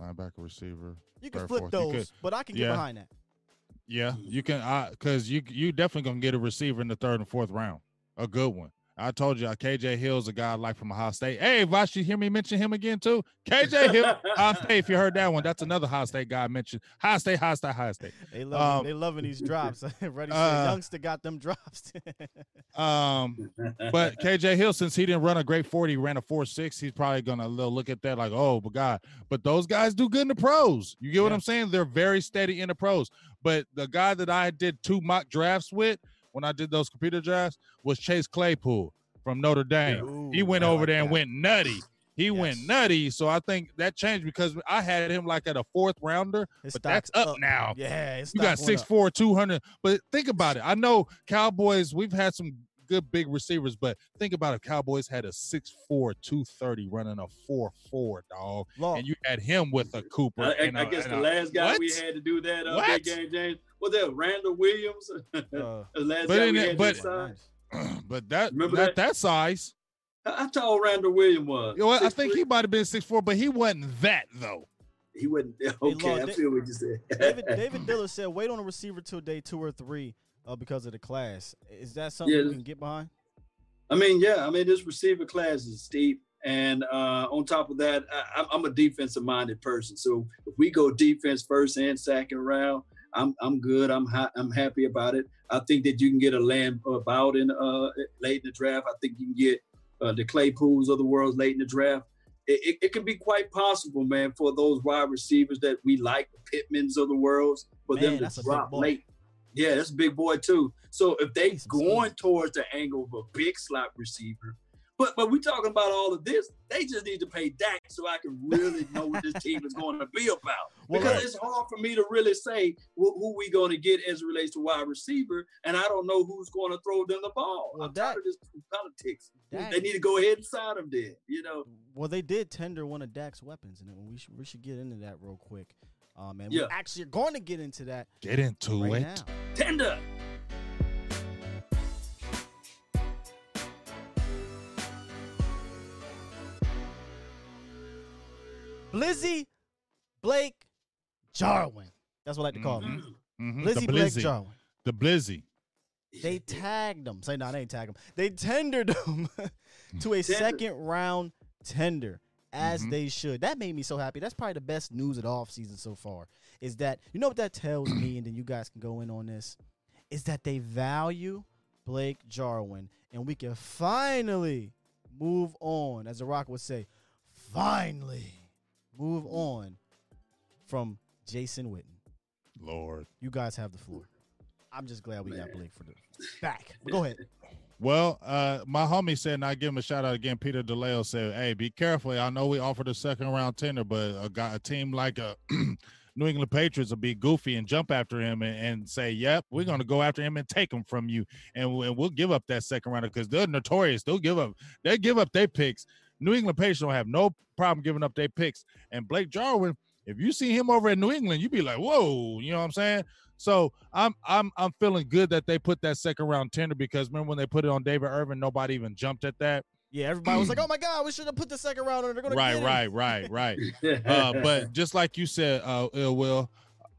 Linebacker, receiver. You can third, flip fourth. You those, could- but I can yeah. get behind that. Yeah, you can. I because you you definitely gonna get a receiver in the third and fourth round, a good one. I told you, uh, KJ Hill's a guy I like from Ohio State. Hey, Vosh, you hear me mention him again too? KJ Hill, Ohio (laughs) State. If you heard that one, that's another Ohio State guy I mentioned. Ohio State, Ohio State, Ohio State. They love Um, they loving these drops. (laughs) Ready, uh, youngster got them drops. (laughs) Um, but KJ Hill, since he didn't run a great 40, he ran a 4-6, he's probably gonna look at that like, oh but God. But those guys do good in the pros. You get what I'm saying? They're very steady in the pros. But the guy that I did two mock drafts with when I did those computer drafts was Chase Claypool from Notre Dame. he went I over like there and that. went nutty. He went nutty. So I think that changed because I had him like at a fourth rounder, His but that's stock's up, now. Yeah, You got went up. 6'4, 200. But think about it. I know Cowboys, we've had some good big receivers, but think about it. Cowboys had a 6'4, 230 running a 4'4, dog. Law. And you had him with a Cooper. I, I- and I a- guess and the a- last guy we had to do that uh, What? big game, James, was that Randall Williams? (laughs) Uh, the last But guy we had but- size. (clears throat) but that, Remember that, that? that size. How how tall Randall Williams was? You know what? I think 6'3"? he might have been 6'4, but he wasn't that, though. he wasn't. (laughs) Okay, Lord, I Da- feel what you said. David David (laughs) Diller said, "Wait on a receiver till day two or three uh, because of the class." Is that something Yeah. you can get behind? I mean, yeah, I mean, this receiver class is steep. And uh, on top of that, I, I'm- I'm a defensive minded person. So if we go defense first and second round, I'm I'm good. I'm ha- I'm happy about it. I think that you can get a land about in uh, late in the draft. I think you can get uh, the Claypools of the world late in the draft. It, it, it can be quite possible, man, for those wide receivers that we like, the Pittmans of the world, for Man, them to drop late. Yeah, that's a big boy too. So if they some going towards the angle of a big slot receiver, but but we talking about all of this, they just need to pay Dak so I can really know what this team is going to be about. (laughs) Well, because right. it's hard for me to really say who, who we going to get as it relates to wide receiver, and I don't know who's going to throw them the ball. Well, I'm tired of this politics. Dak- They need to go ahead and sign him then. You know, Well, they did tender one of Dak's weapons, and we should we should get into that real quick. Um, and Yeah. we actually are going to get into that Get into right it. now. tender. Blizzy Blake Jarwin. That's what I like to call him. Mhm. Blizzy the Blake Blizzy. Jarwin. The Blizzy. They tagged him. Say no, they ain't tagged him. They tendered him (laughs) to a Tender. second round tender, as Mhm. they should. That made me so happy. That's probably the best news of the offseason so far. Is that you know what that tells me, and then you guys can go in on this, is that they value Blake Jarwin, and we can finally move on, as the Rock would say, finally move on from Jason Witten. Lord. You guys have the floor. I'm just glad we got Blake for the back. But go ahead. (laughs) Well, uh, my homie said, and I give him a shout out again. Peter DeLeo said, "Hey, be careful. I know we offered a second round tender, but a guy, a team like a (clears throat) New England Patriots will be goofy and jump after him and, and say, "Yep, we're going to go after him and take him from you, and, we- and we'll give up that second rounder because they're notorious. They'll give up. They give up their picks. New England Patriots don't have no problem giving up their picks. And Blake Jarwin, if you see him over at New England, you'd be like, whoa, you know what I'm saying? So I'm I'm I'm feeling good that they put that second round tender because remember when they put it on David Irving, nobody even jumped at that. Yeah, everybody was like, (clears throat) "Oh my God, we should have put the second round on. They're gonna Right, get him." right, right, (laughs) right. (laughs) uh, but just like you said, uh, Ill Will,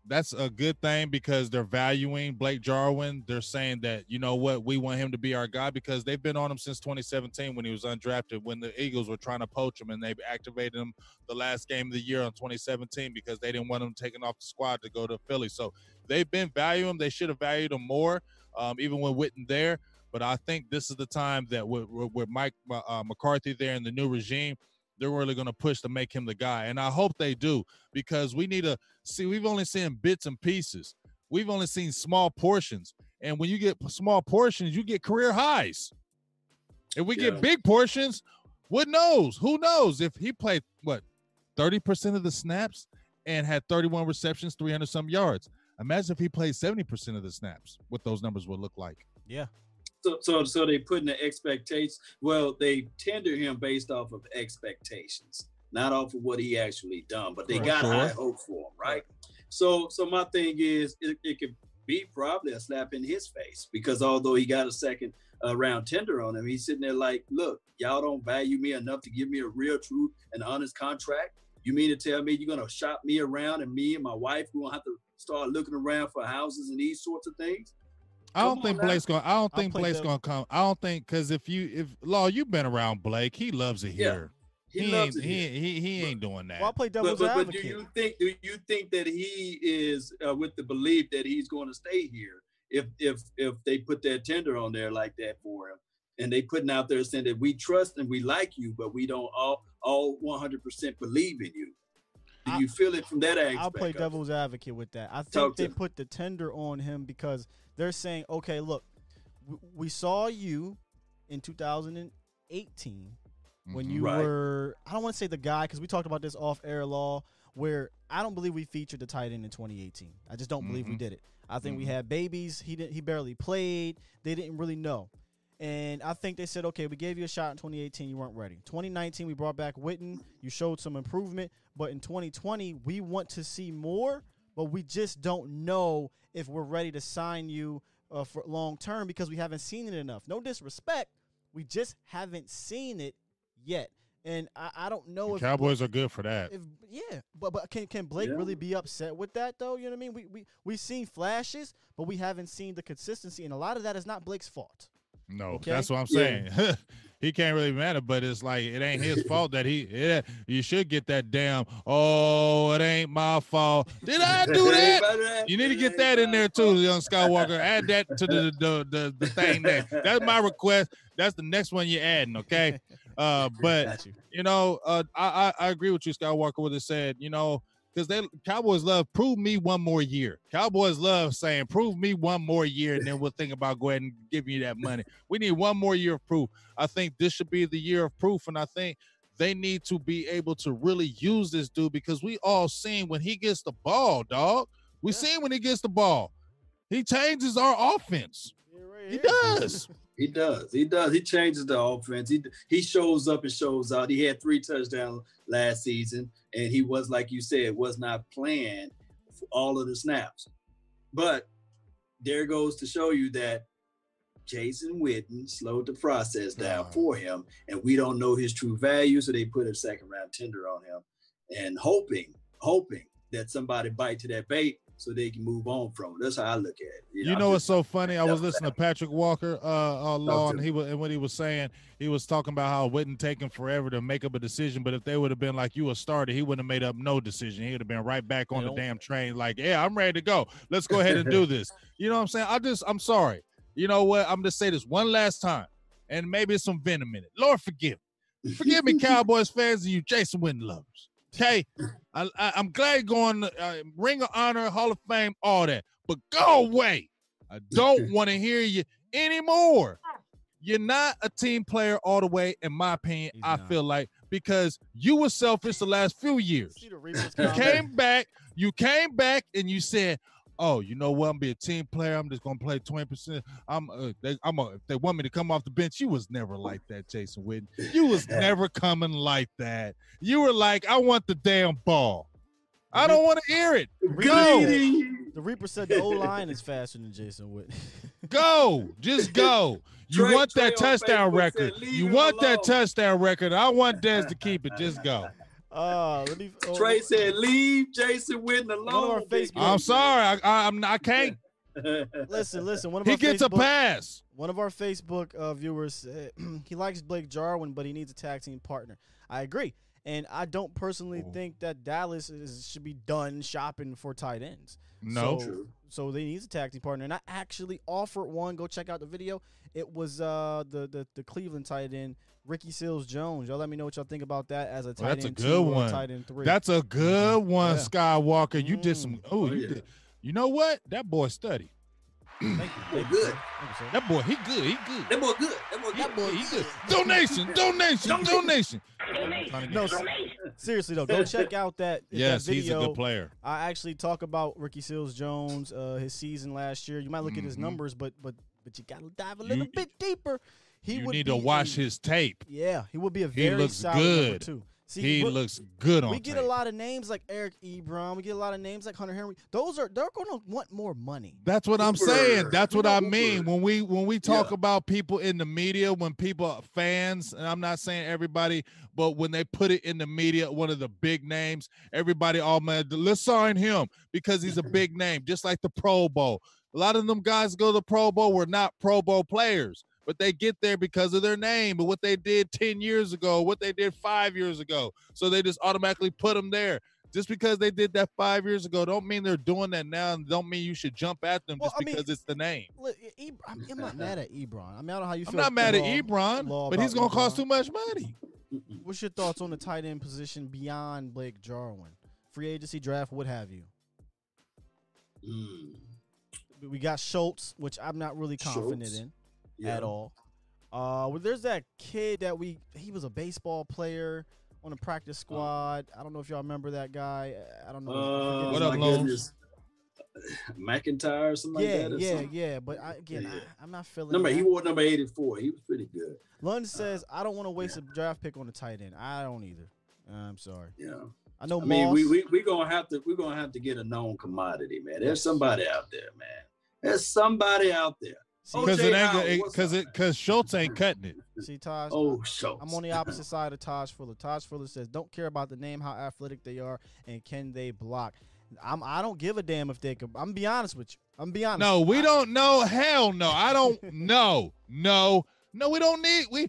that's a good thing because they're valuing Blake Jarwin. They're saying that you know what, we want him to be our guy because they've been on him since 2017 when he was undrafted. When the Eagles were trying to poach him, and they activated him the last game of the year on 2017 because they didn't want him taken off the squad to go to Philly. So they've been valuing him. They should have valued him more, um, even when Witten there. But I think this is the time that with, with Mike uh, McCarthy there in the new regime, they're really going to push to make him the guy. And I hope they do because we need to see, we've only seen bits and pieces. We've only seen small portions. And when you get small portions, you get career highs. If we Yeah. get big portions, what knows? Who knows? If he played, what, 30% of the snaps and had 31 receptions, 300 some yards. Imagine if he played 70% of the snaps, what those numbers would look like. Yeah. So, so, so they put in the expectations. Well, they tender him based off of expectations, not off of what he actually done. But they Correct. got high hope for him, right? So, so my thing is, it, it could be probably a slap in his face because although he got a second uh, round tender on him. He's sitting there like, look, y'all don't value me enough to give me a real, true, and honest contract. You mean to tell me you're gonna shop me around and me and my wife we gonna have to start looking around for houses and these sorts of things? I don't think. Blake's gonna, I don't I'll think Blake's going to come. I don't think because if you if Law, you've been around Blake. He loves it Yeah, here. He, He, loves ain't. it. He, here. he he ain't doing that. Well, I'll play But, devil's but, but do you think do you think that he is uh, with the belief that he's going to stay here if if if they put that tender on there like that for him and they putting out there saying that we trust and we like you but we don't all all 100% believe in you do I- you feel it from that aspect I'll play devil's advocate with that. I think Talk they put the tender on him because they're saying, okay, look, we saw you in 2018 when Mhm. you Right. were, I don't want to say the guy because we talked about this off air law, where I don't believe we featured the tight end in 2018. I just don't believe we Mhm. did it. I think we Mhm. had babies. He didn't. He barely played. They didn't really know. And I think they said, okay, we gave you a shot in 2018. You weren't ready. 2019, we brought back Witten. You showed some improvement. But in 2020, we want to see more, but we just don't know if we're ready to sign you uh, for long term because we haven't seen it enough. No disrespect. We just haven't seen it yet. And I, I don't know The if Cowboys are good for that. if yeah, but but can can Blake Yeah. really be upset with that though? You know what I mean? We we we've seen flashes, but we haven't seen the consistency, and a lot of that is not Blake's fault. No, Okay? that's what I'm Yeah. saying. (laughs) he can't really matter, but it's like it ain't his (laughs) fault that he. Yeah, you should get that damn. Oh, it ain't my fault. Did I do (laughs) that? You need to get that in there too, young Skywalker. Add that to the the the, the thing there. That's my request. That's the next one you're adding, okay? Uh, but you. you know, uh, I, I I agree with you, Skywalker, what it said. You know, because they Cowboys love prove me one more year. Cowboys love saying prove me one more year, and then we'll think about going and giving you that money. We need one more year of proof. I think this should be the year of proof, and I think they need to be able to really use this dude because we all seen when he gets the ball, dog. We Yeah. seen when he gets the ball, he changes our offense. He does. He does. He does. He changes the offense. He he shows up and shows out. He had three touchdowns last season, and he was like you said, was not playing for all of the snaps. But there goes to show you that Jason Witten slowed the process down Ah. for him, and we don't know his true value, so they put a second round tender on him, and hoping, hoping that somebody bite to that bait so they can move on from it. That's how I look at it. You I'm know what's so funny? I was listening to Patrick Walker uh, uh law, and he was and what he was saying, he was talking about how it wouldn't take him forever to make up a decision, but if they would have been like you a starter, he wouldn't have made up no decision. He would have been right back on They the don't- damn train, like, yeah, I'm ready to go. Let's go ahead and do (laughs) this. You know what I'm saying? I just I'm sorry. You know what? I'm just say this one last time, and maybe it's some venom in it. Lord forgive. me. Forgive me, (laughs) Cowboys fans and you Jason Witten lovers. Okay, I, I, I'm glad you're going uh, Ring of Honor, Hall of Fame, all that, but go away. I don't (laughs) want to hear you anymore. You're not a team player all the way, in my opinion. He's I not. feel like because you were selfish the last few years. See the Reapers You came back, you came back, and you said, "Oh, you know what? I'm be a team player. I'm just gonna play 20 percent. I'm, uh, they, I'm, a, if they want me to come off the bench. You was never like that, Jason Witten. You was (laughs) never coming like that. You were like, I want the damn ball. I don't want to hear it. Go, The Reaper said the O line is faster than Jason Witten. (laughs) go, just go. (laughs) You Trey- want that Trey touchdown record. said, You him want that touchdown record. I want Dez to keep it. Just go. Uh, let me, oh, Trey said, "Leave Jason Witten alone." our big Facebook- I'm sorry. I, I, I'm. I can't. (laughs) listen, listen. One of He our gets a pass. One of our Facebook uh, viewers said (clears throat) he likes Blake Jarwin, but he needs a tag team partner. I agree, and I don't personally Oh. think that Dallas is, should be done shopping for tight ends. No. So, True. so they need a tag team partner, and I actually offered one. Go check out the video. It was uh the the, the Cleveland tight end Ricky Seals Jones. Y'all let me know what y'all think about that as a tight Well, that's a end good two or one. tight end three. That's a good one, Yeah. Skywalker. You did some. Mm. Oh, Oh, you yeah. did. You know what? That boy study. Thank you. Boy, Thank good. sir. Thank you. That boy, he good. He good. That boy good. That boy good. That boy, he good. (laughs) Donation, donation, donation. No, seriously though, go check out that. Yes, that he's a video. good player. I actually talk about Ricky Seals Jones, uh, his season last year. You might look at his Mhm. numbers, but but but you gotta dive a little You- bit deeper. He you would need be to watch a- his tape. Yeah, he would be a He very looks solid number good. two. See, he we're- looks good on we get tape. a lot of names like Eric Ebron. We get a lot of names like Hunter Henry. Those are they're going to want more money. That's what I'm saying. That's what know I mean Hooper. when we when we talk Yeah. about people in the media, when people fans, and I'm not saying everybody, but when they put it in the media, one of the big names, everybody all man, let's sign him because he's a (laughs) big name, just like the Pro Bowl. A lot of them guys go to the Pro Bowl were not Pro Bowl players, but they get there because of their name and what they did 10 years ago, what they did five years ago. So they just automatically put them there. Just because they did that five years ago, don't mean they're doing that now, and don't mean you should jump at them Well, just I mean, because it's the name. Look, I'm, I'm not mad at Ebron. I mean, I don't know how you feel. I'm not mad at Ebron, but he's gonna cost too much money. What's your thoughts on the tight end position beyond Blake Jarwin? Free agency draft, what have you? Mm. We got Schultz, which I'm not really confident Schultz? in Yeah. at all. Uh, well, there's that kid that we he was a baseball player on the practice squad. I don't know if y'all remember that guy. I don't know. Uh, What up, my name. Lowe's? goodness. (laughs) McIntyre or something yeah, like that. or yeah, something? yeah. But I, again, Yeah. I, I'm not feeling. Number that. he wore number 84. He was pretty good. Lund says I don't want to waste a draft pick on a tight end. I don't either. I'm sorry. Yeah. I know I mean, Moss. we we we gonna have to we're gonna have to get a known commodity, man. There's somebody out there, man. There's somebody out there. See, Because it ain't Howard, what's because it because Schultz ain't cutting it. see, Taj. Oh, so I'm on the opposite side of Taj Fuller. Taj Fuller says, "Don't care about the name, how athletic they are, and can they block." I'm. I don't give a damn if they can. I'm be honest with you. I'm be honest. No, we I- don't know. Hell no. I don't (laughs) know. No. No, we don't need we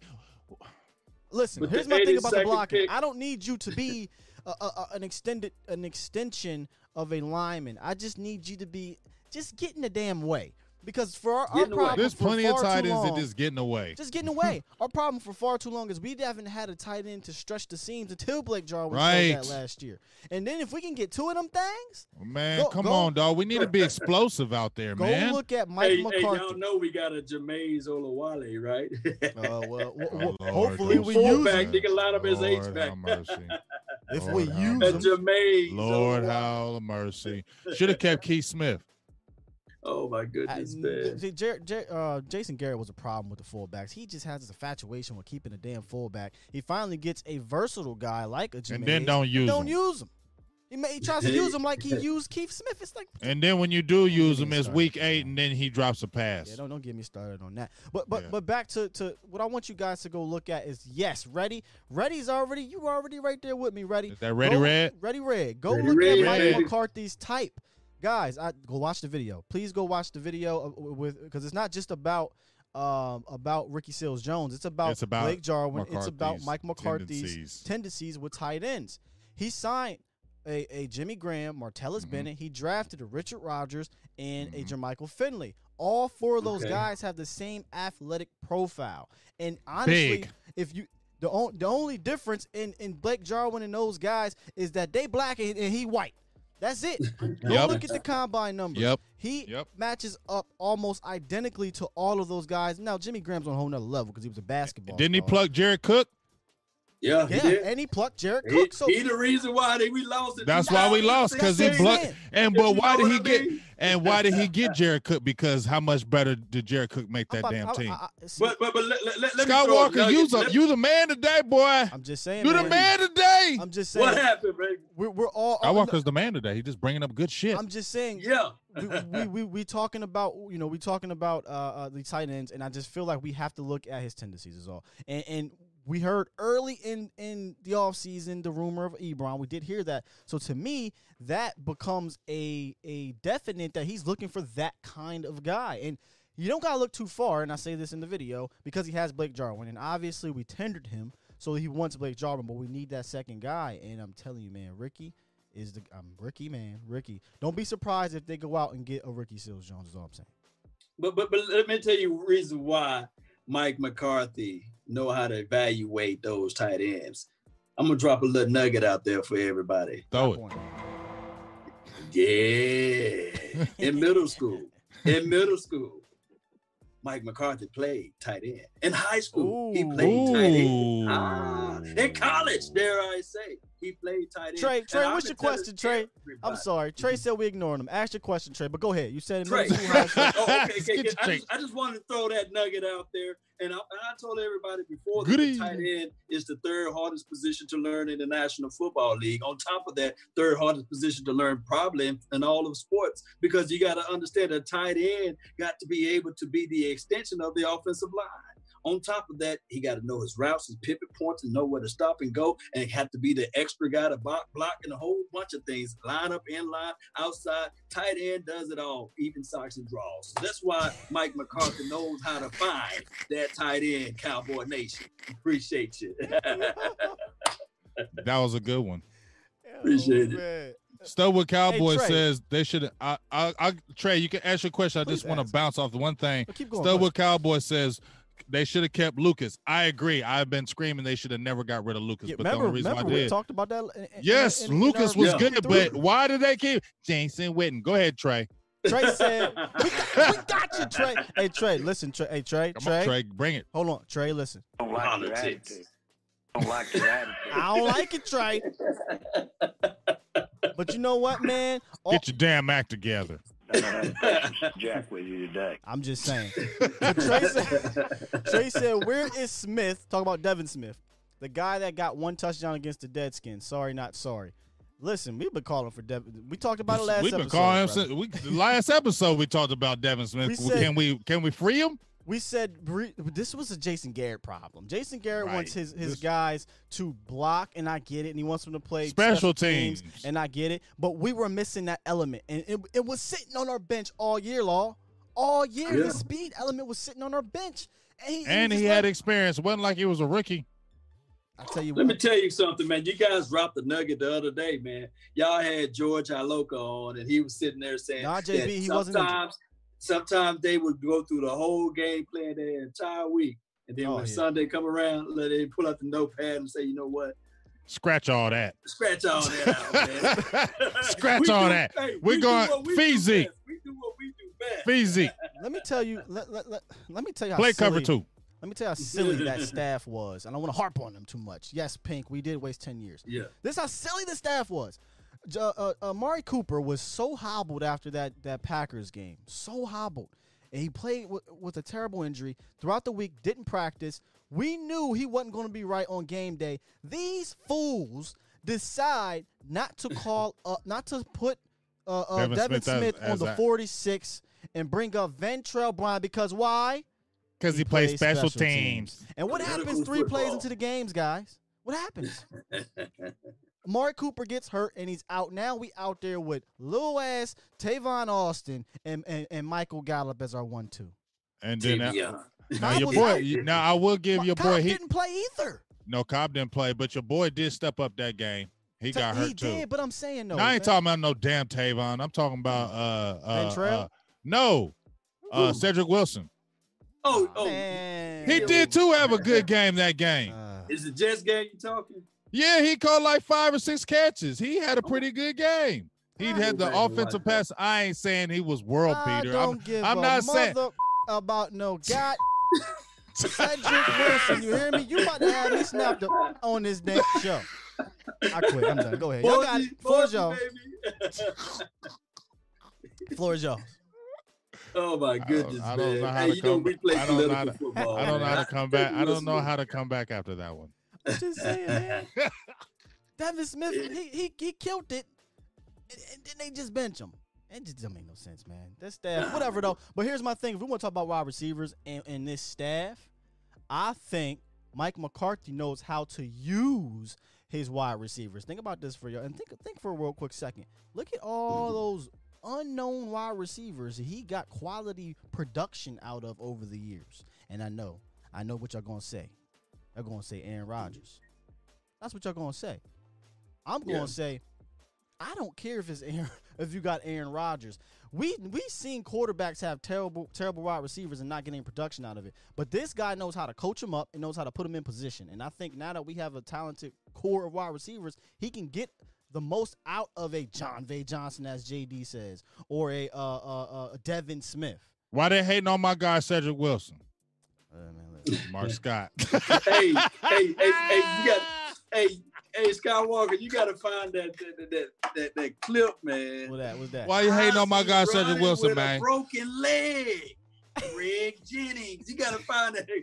Listen, With here's my thing about the 82nd blocking. pick- I don't need you to be a, a, a- an extended an extension of a lineman. I just need you to be just get in the damn way. Because for our, our Get in the way. problem, there's plenty of tight too ends that long- just getting away. just getting away. (laughs) Our problem for far too long is we haven't had a tight end to stretch the seams until Blake Jarwin showed Right. that last year. And then if we can get two of them things, Man, Go- come go- on, dog. We need to be (laughs) explosive out there, go man. look at Mike Hey, hey, McCarthy. y'all know we got a Jamize Olawale, right? Uh, well, (laughs) w- Oh, w- Lord, hopefully we say use Fullback, him. that. nigga, line up his Lord H-back. have mercy. If Lord we have use A him. Jamize. Lord, Olawale. have mercy. Should have kept Keith Smith. Oh my goodness, n- man. see, Jer- Jer- uh, Jason Garrett was a problem with the fullbacks. He just has this infatuation with keeping a damn fullback. He finally gets a versatile guy like a Jamize. And then don't use don't him. use him. He, ma- he tries to use him like he (laughs) used Keith Smith. It's like And then when you do use him, it's week eight, and then he drops a pass. Yeah, don't don't get me started on that. But but Yeah. but back to to what I want you guys to go look at is yes, ready. Ready's already you already right there with me. Ready. Is that Ready Go- Red? Ready red. Go Ready look Red, at Mike baby. McCarthy's type, guys. I go watch the video. Please go watch the video with because it's not just about. Um, about Ricky Seals Jones, it's about, It's about Blake Jarwin. It's about Mike McCarthy's tendencies. tendencies with tight ends. He signed a, a Jimmy Graham, Martellus Mhm. Bennett. He drafted a Richard Rodgers and a Mhm. Jermichael Finley. All four of those Okay. guys have the same athletic profile. And honestly, Big. if you the, on, the only difference in, in Blake Jarwin and those guys is that they black and, and he white. That's it. (laughs) Go Yep. look at the combine numbers. Yep. He Yep. matches up almost identically to all of those guys. Now Jimmy Graham's on a whole nother level because he was a basketball. Didn't he star. plug Jared Cook? Yeah, he Yeah, did. and he plucked Jared He, Cook. So he the reason why they, we lost. in That's why we lost because he That's what I'm blocked. saying. And but why did he what I get? And why did he (laughs) get Jared Cook? Because how much better did Jared Cook make I'm that about- damn I- team? I- I- see, But but but let, let, let me Scott throw a Walker, nugget. you the Let- you the man today, boy. I'm just saying. You the man. man today. I'm just saying. what happened, baby? We're, we're all. Scott Walker's the man today. He just bringing up good shit. I'm just saying. Yeah. we, we, we we talking about you know we talking about uh, uh the tight ends and I just feel like we have to look at his tendencies is all and and we heard early in in the offseason the rumor of Ebron we did hear that so to me that becomes a a definite that he's looking for that kind of guy and you don't gotta look too far and I say this in the video because he has Blake Jarwin and obviously we tendered him so he wants Blake Jarwin but we need that second guy and I'm telling you man Ricky is the I'm Ricky man, Ricky. Don't be surprised if they go out and get a Ricky Seals Jones. Is all I'm saying. But but but let me tell you reason why Mike McCarthy know how to evaluate those tight ends. I'm gonna drop a little nugget out there for everybody. Throw it. Yeah. In middle (laughs) school. In middle school. Mike McCarthy played tight end. In high school, he played tight end. Ah, in college, dare I say. He played tight end. Trey, Trey, I've your question, Trey? I'm sorry. Trey said we ignoring him. Ask your question, Trey. But go ahead. You said in Trey. middle school, high school. oh, okay, okay, okay. I, just, I just wanted to throw that nugget out there. And I, and I told everybody before Good that the tight end is the third hardest position to learn in the National Football League. On top of that, third hardest position to learn probably in, in all of sports because you got to understand a tight end got to be able to be the extension of the offensive line. On top of that, he got to know his routes, his pivot points, and know where to stop and go, and have to be the extra guy to block, block and a whole bunch of things. Line up, in line, outside. Tight end does it all, even socks and draws. So that's why Mike McCarthy knows how to find that tight end, Cowboy Nation. Appreciate you. (laughs) That was a good one. Appreciate it. Oh, man. Stubwood Cowboy Trey. says they should. I, I, I, Trey, you can ask your question. I Please just want to bounce off the one thing. But keep going. Stubwood Cowboy says they should have kept Lucas. I agree. I've been screaming they should have never got rid of Lucas. Yeah, but remember, the only reason remember why I we talked about that. in- in- yes, in- in Lucas our was Yeah. good, but why did they keep Jason Witten? Go ahead, Trey. Trey said, we got, we (laughs) got you, Trey. Hey, Trey, listen, Trey. Hey, Trey, Come Trey. on, Trey, bring it. Hold on, Trey, listen. Don't like your Politics. attitude. Don't like your attitude. I don't like it, Trey. (laughs) But you know what, man? All- Get your damn act together. I don't have jack with you today. I'm just saying. But Trey said, Trey said, where is Smith? Talk about Devin Smith, the guy that got one touchdown against the Deadskins. Sorry, not sorry. Listen, we've been calling for Devin. We talked about it last We've been episode. calling him. brother. since- We, the last episode we talked about Devin Smith. We said- can we can we free him? We said this was a Jason Garrett problem. Jason Garrett wants his, his This- guys to block, and I get it, and he wants them to play Special teams, teams. and I get it. But we were missing that element, and it, it was sitting on our bench all year, law. All year, Yeah. the speed element was sitting on our bench, and he, And just he let- had experience. It wasn't like he was a rookie. I tell you Let me tell you something, man. You guys dropped the nugget the other day, man. Y'all had George Iloka on, and he was sitting there saying, Nah, that JB, he wasn't sometimes, sometimes they would go through the whole game plan their entire week, and then Oh, when yeah. Sunday come around, let they pull out the notepad and say, you know what, Scratch all that. scratch all that out, (laughs) man. Scratch all do- that. hey, We're we do going what we do Feezy. We do what we do best. Feezy, (laughs) let me tell you, let, let, let, let me tell you how play cover two. Let me tell you how silly (laughs) that staff was, and I don't want to harp on them too much. Yes, Pink, we did waste ten years. Yeah. This how silly the staff was. J- Uh, uh, Amari Cooper was so hobbled after that that Packers game, so hobbled, and he played with, with a terrible injury throughout the week. Didn't practice. We knew he wasn't going to be right on game day. These fools decide not to call (laughs) up, not to put uh, uh, Devin Devin, Smith as- Smith, on as the 46 and bring up Ventell Bryant because why? Because he, plays special, teams. And what happens three plays into the games, guys? What happens? (laughs) Mark Cooper gets hurt and he's out. Now we out there with Lil ass Tavon Austin and, and, and Michael Gallup as our one two. And then yeah. now your boy. Now I will give your Cobb boy. He didn't play either. no Cobb didn't play, but your boy did step up that game. He got he hurt too. did, but I'm saying no. No, I ain't man. talking about no damn Tavon. I'm talking about uh uh, uh no uh Who? Cedric Wilson. Oh, oh, Man. He did too have a (laughs) good game that game. Uh, is the Jets game you talking? Yeah, he caught like five or six catches. He had a oh. pretty good game. He I had the go back and offensive pass. I ain't saying he was world beater. I'm, give I'm a not saying about no god. (laughs) Cedric Wilson, you hear me? You about to have me snapped up on this damn show. I quit. I'm done. Go ahead. Y'all got it. Floor is y'all. baby. (laughs) Floor is y'all. Oh my goodness, I don't man. know how hey, to you know come- we play I don't know political how to- football. I don't know how to come back. I don't know how to come back after that one. I'm just saying, man. (laughs) Devin Smith, he he, he killed it, and, and then they just bench him. It just doesn't make no sense, man. That staff, whatever though. But here's my thing: if we want to talk about wide receivers and, and this staff, I think Mike McCarthy knows how to use his wide receivers. Think about this for you, and think think for a real quick second. Look at all mm-hmm. those unknown wide receivers he got quality production out of over the years. And I know, I know what y'all gonna say. They're gonna say Aaron Rodgers. That's what y'all gonna say. I'm gonna Yeah. say, I don't care if it's Aaron, (laughs) if you got Aaron Rodgers. We we seen quarterbacks have terrible terrible wide receivers and not getting production out of it. But this guy knows how to coach them up and knows how to put them in position. And I think now that we have a talented core of wide receivers, he can get the most out of a Jon'Vea Johnson, as JD says, or a uh, uh, uh, Devin Smith. Why they hating on my guy Cedric Wilson? Uh, man, listen. Mark Scott. (laughs) hey, hey, hey, hey, you got, hey, Hey Skywalker, you gotta find that that that, that, that clip, man. What that? What's that? Why you hating on my guy Ozzie Cedric Wilson, with a man? broken leg. Greg Jennings. You gotta find that. (laughs)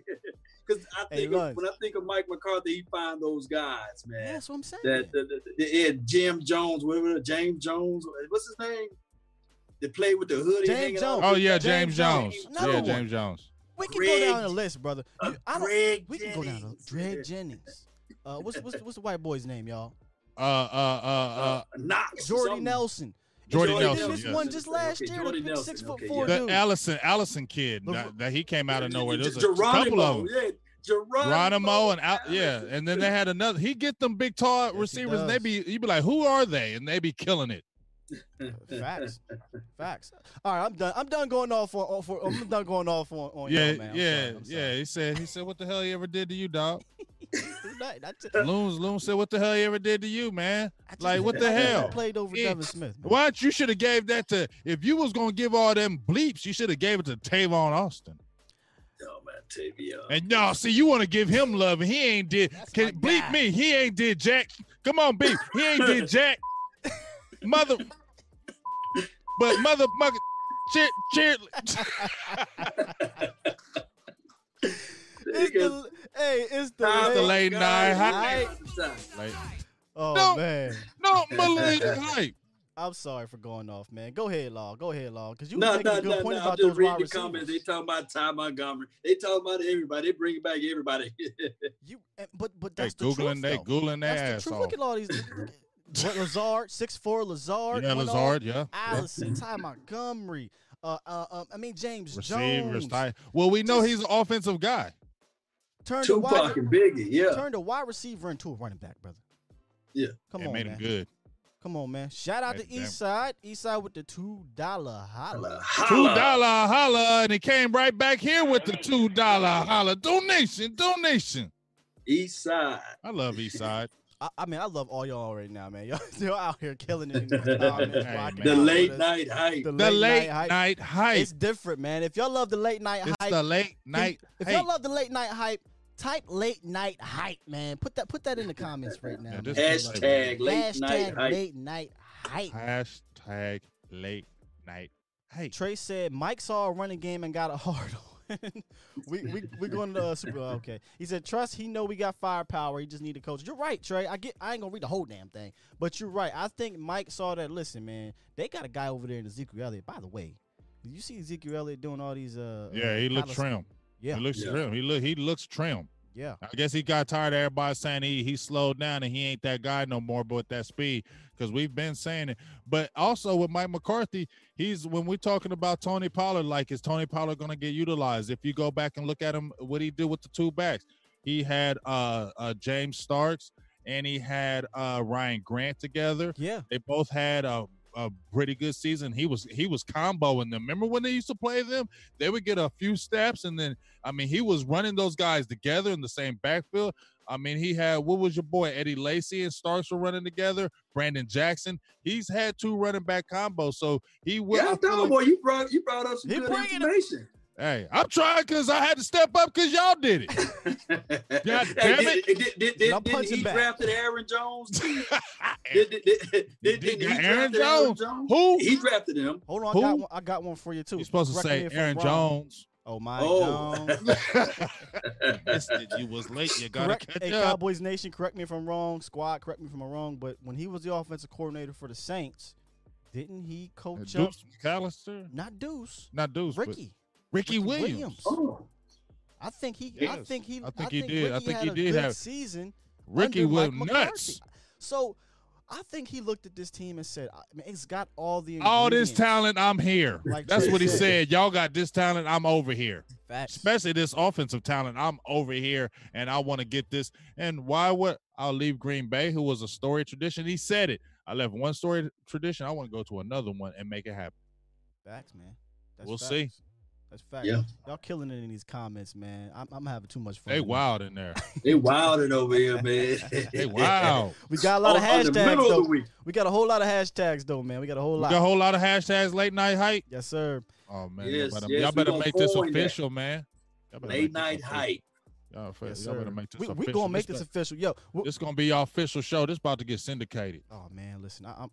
Because I Hey, think when I think of Mike McCarthy, he find those guys, man. Yeah, that's what I'm saying. that the, the, the, yeah, Jim Jones, whatever James Jones, what's his name? They played with the hoodie. James Jones. out. Oh yeah, James James Jones. Jones. Another Yeah. James Jones. We can Greg- go down the list, brother. Uh, I don't, Greg we can go down Jennings. the Greg Jennings. Uh, what's what's what's the white boy's name, y'all? Uh, uh, uh, uh, Uh, Knox. Jordy something. Nelson. Jordy Jordy Nelson, This yeah. one just last Okay, year, Jordy the Nelson, six foot okay, four yeah. the dude. Allison Allison kid that, that he came out of nowhere. There's a Geronimo, couple of them. Yeah, Geronimo, Geronimo and Al, yeah, and then they had another. He get them big tall he receivers, and they does. be you be like, who are they? And they be killing it. (laughs) Facts, (laughs) facts. All right, I'm done. I'm done going off on. on for, I'm done going off on. on yeah, y'all, man. I'm yeah, sorry, I'm yeah. He said, he said, what the hell he ever did to you, dog? (laughs) Do nothing. I just- Loons, Loons said, what the hell he ever did to you, man? Like, what the I hell? Played over Yeah. Devin Smith. man. Why you should have gave that to? If you was gonna give all them bleeps, you should have gave it to Tavon Austin. Oh man, Tavion. And y'all see, you want to give him love, and he ain't did. That's Can bleep guy. me? He ain't did Jack. Come on, B. He ain't did Jack. Mother, but mother, mother, cheer, cheer. (laughs) It's the, hey, it's the Time the late- late night hype. Like, Oh No. man, no, Malay hype. I'm sorry for going off, man. Go ahead, Law. Go ahead, Law, because you No, making no, a good no, point no. about I'm just those reading wide the receivers. comments. They talking about Ty Montgomery. They talking about everybody. They bring back everybody. (laughs) You, and- but but They that's the googling, truth, they though. googling their That's ass the truth. off. Look at all these. (laughs) what Lazard, six four Lazard, Yeah, went off. Lazard, yeah. Allison, Ty Montgomery. Uh, uh, um, I mean James Receivers, Jones. tight. Well, we know Just- he's an offensive guy. Turned the wide, and Biggie. Yeah. turned a wide receiver into a running back, brother. Yeah. Come It on, made man. him good. Come on, man. Shout out Made to him East Side. East Side with the two dollar holla. Two Holla. dollar holla, and he came right back here with the two dollar holla donation, donation. East Side. I love East Side. I, I mean, I love all y'all right now, man. (laughs) Y'all still out here killing it in these comments. Hey, rocking. The late night hype. The The late hype. night hype. It's different, man. If y'all love the late night It's hype, the late can- night if hype. y'all love the late night hype, type late night hype, man. Put that put that in the comments right now. Yeah, man. this- Hashtag late Hashtag night hype. late night hype. Hashtag late night hype. Trey said Mike saw a running game and got a hard on. (laughs) we we we going to uh, super. Okay, he said trust. He know we got firepower. He just need a coach. You're right, Trey. I get. I ain't gonna read the whole damn thing, but you're right. I think Mike saw that. Listen, man, they got a guy over there in Ezekiel Elliott. By the way, did you see Ezekiel Elliott doing all these? Uh, Yeah, uh, he looks trim. Yeah, He looks Yeah. trim. He look he looks trim. Yeah. I guess he got tired of everybody saying he he slowed down and he ain't that guy no more, but with that speed, because we've been saying it. But also with Mike McCarthy, he's when we're talking about Tony Pollard, like is Tony Pollard gonna get utilized? If you go back and look at him, what he did with the two backs, he had uh, uh James Starks and he had uh Ryan Grant together. Yeah, They both had a, a pretty good season. He was he was comboing them. Remember when they used to play them? They would get a few steps, and then I mean he was running those guys together in the same backfield. I mean he had what was your boy Eddie Lacy and Starks were running together. Brandon Jackson. He's had two running back combos, so he will. Yeah, I thought, boy, you brought you brought up some good bringing it. information. Hey, I'm trying because I had to step up because y'all did it. (laughs) God damn Did, did, did, did, didn't he back. drafted Aaron Jones? too? (laughs) did, did, did, did, Did didn't he got draft Aaron Aaron Jones? Who? He drafted him. hold on. I got one. I got one for you too. You're supposed to Correct say Aaron. Jones. Oh my Oh. Jones. (laughs) Missed it. You was late. You gotta correct, catch hey, up. Cowboys Nation, correct me if I'm wrong. Squad, correct me if I'm wrong. But when he was the offensive coordinator for the Saints, didn't he coach up? Deuce McAllister, Not Deuce, not Deuce, but Ricky. Ricky Williams. Oh, I think he. I think he. I think he did. I think he did good have- season. Ricky under was nuts. So, I think he looked at this team and said, I mean, "It's got all the All this talent, I'm here. Like That's what he said. said. Y'all got this talent, I'm over here. Facts. Especially this offensive talent, I'm over here, and I want to get this. And why would I'll leave Green Bay, who was a story tradition? He said it. I left one story tradition. I want to go to another one and make it happen. Facts, man. That's We'll facts. see. That's facts. Yeah. Y'all killing it in these comments, man. I'm, I'm having too much fun. They wild in there. (laughs) they wilding over here, man. They wild. (laughs) We got a lot of On- on the hashtags of though. We got a whole lot of hashtags though, man. We got a whole We lot. got a whole lot of hashtags late night hype. yes, sir. Oh man, Yes, y'all better, yes, y'all better make this coin that. official, man. Late night official. hype. Y'all, fa- Yes, y'all better make this We, we official. gonna make this this official. Yo, ba- This gonna be our official show. This about to get syndicated. Oh man, listen, I, I'm,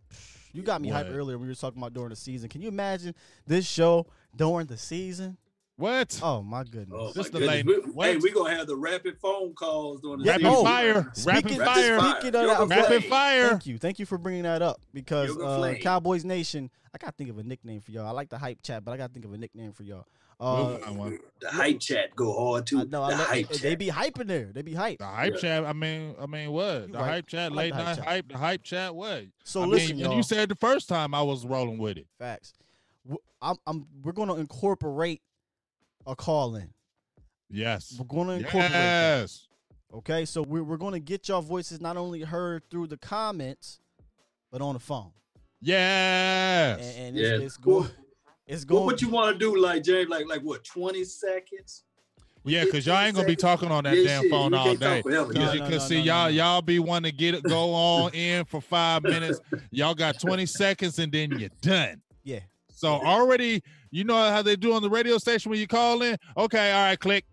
you got me hyped What? earlier. when We were talking about during the season. Can you imagine this show during the season? What? Oh my goodness! Oh, This my the goodness. We- what? Hey, we're gonna have the rapid phone calls during the Rapid season. fire. Rapid fire. Speaking of that, Rapid Flame. fire. Thank you, thank you for bringing that up because uh, Cowboys Nation. I gotta think of a nickname for y'all. I like the hype chat, but I gotta think of a nickname for y'all. Uh, We'll. The hype chat go hard too. I know. the I know hype they chat. be hyping there. They be hype. The hype Yeah. chat. I mean, I mean, what? You The right. hype chat, I like late hype night chat. hype. The hype chat. What? So I listen, mean, y'all. and you said the first time I was rolling with it. Facts. W- I'm, I'm, we're gonna incorporate a call in. Yes. We're gonna incorporate that. Yes. Okay, so we're, we're going to get y'all voices not only heard through the comments, but on the phone. Yes. And, and Yeah. it's, it's going. It's going. What would you want to do, like James? Like like what? Twenty seconds? Yeah, because y'all ain't gonna be talking on that Yeah, damn shit, phone we all day. forever. Cause, No, you, no, no, see, no, y'all no. y'all be wanting to get it go on in for five minutes. (laughs) Y'all got 20 seconds and then you're done. Yeah. So already, you know how they do on the radio station when you call in? Okay, all right, click.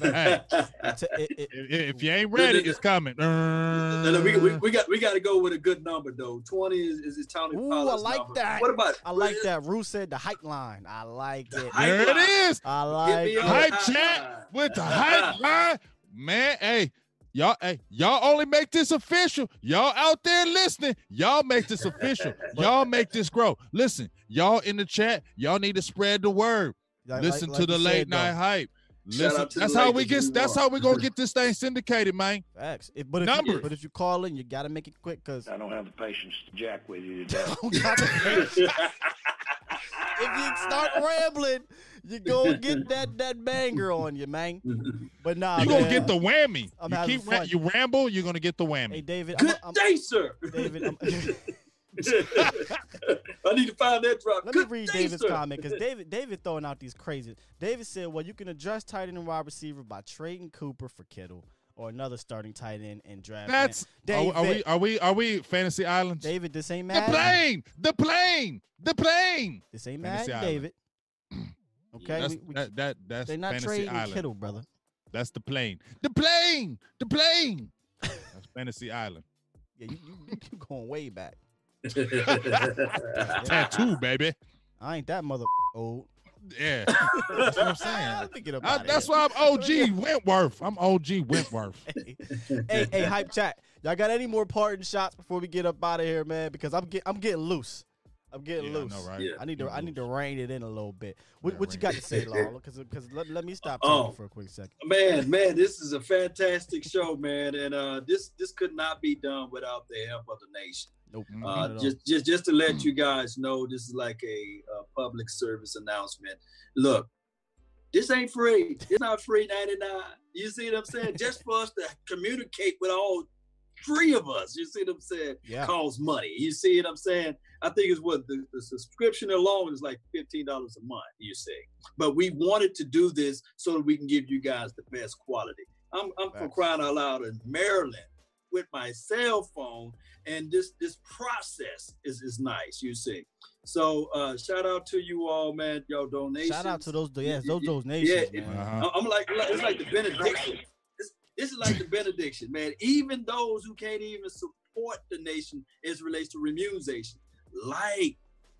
Hey, (laughs) it- it- if, if you ain't ready, it's coming. No, no, we, we, we got we got to go with a good number though. Twenty is is, is Tony Ooh, I like number. that. What about I like that. Rue said the hype line. I like it. hype there it line. is. I like it. Hype chat with the hype (laughs) line. Man, hey, y'all, hey, y'all only make this official. Y'all out there listening, y'all make this official. (laughs) Y'all make this grow. Listen, y'all in the chat, y'all need to spread the word. Like- Listen like- to like the late said, though. night hype. Shout Listen, out to the that's how we get. That's how we gonna get this thing syndicated, man. Facts. If- but if Numbers. you, but if you call in, you got to make it quick because I don't have the patience to jack with you today. (laughs) (laughs) if you start rambling, you gonna get that that banger on you, man. But nah, you man. gonna get the whammy. I'm you keep fun. you ramble, you're gonna get the whammy. Hey, whammy. David. I'm, Good I'm, day, sir. David. I'm, (laughs) (laughs) I need to find that drop. Let me read day, David's sir. comment because David David throwing out these crazy. David said, "Well, you can address tight end and wide receiver by trading Cooper for Kittle or another starting tight end and draft." That's Man, are, are we are we are we fantasy islands? David. This ain't Matt. the plane, the plane, the plane. This ain't Fantasy Madden, David. (clears throat) Okay, That's, we, we, that, that that's they're not fantasy trading island. Kittle, brother. That's the plane, the plane, the plane. (laughs) That's fantasy island. Yeah, you you, you going way back. Tattoo, baby. I ain't that mother old. Yeah, (laughs) that's what I'm I'm saying. thinking I, that's it. why I'm OG Wentworth. I'm OG Wentworth. (laughs) hey, hey, hey, hype chat. Y'all got any more parting shots before we get up out of here, man? Because I'm get, I'm getting loose. I'm getting Yeah, I loose. know, right? Yeah. I need to I need to rein it in a little bit. What, Yeah, what you got it to say, Lawler? Because let, let me stop Oh. talking for a quick second. man, man, this is a fantastic show, man, and uh, this this could not be done without the help of the nation. Nope. Uh, just just just to let you guys know, this is like a, uh public service announcement. Look, this ain't free. It's not free ninety nine. You see what I'm saying? (laughs) just for us to communicate with all three of us. You see what I'm saying? yeah. Costs money. You see what I'm saying? I think it's what the, the subscription alone is like fifteen dollars a month. You see, but we wanted to do this so that we can give you guys the best quality. I'm I'm for crying out loud in Maryland with my cell phone, and this this process is is nice. You see, so uh, shout out to you all, man. Your donations. Shout out to those yes, those donations, yeah. man. Uh-huh. I'm like, it's like the benediction. This, this is like the benediction, man. Even those who can't even support the nation as it relates to remuneration, like,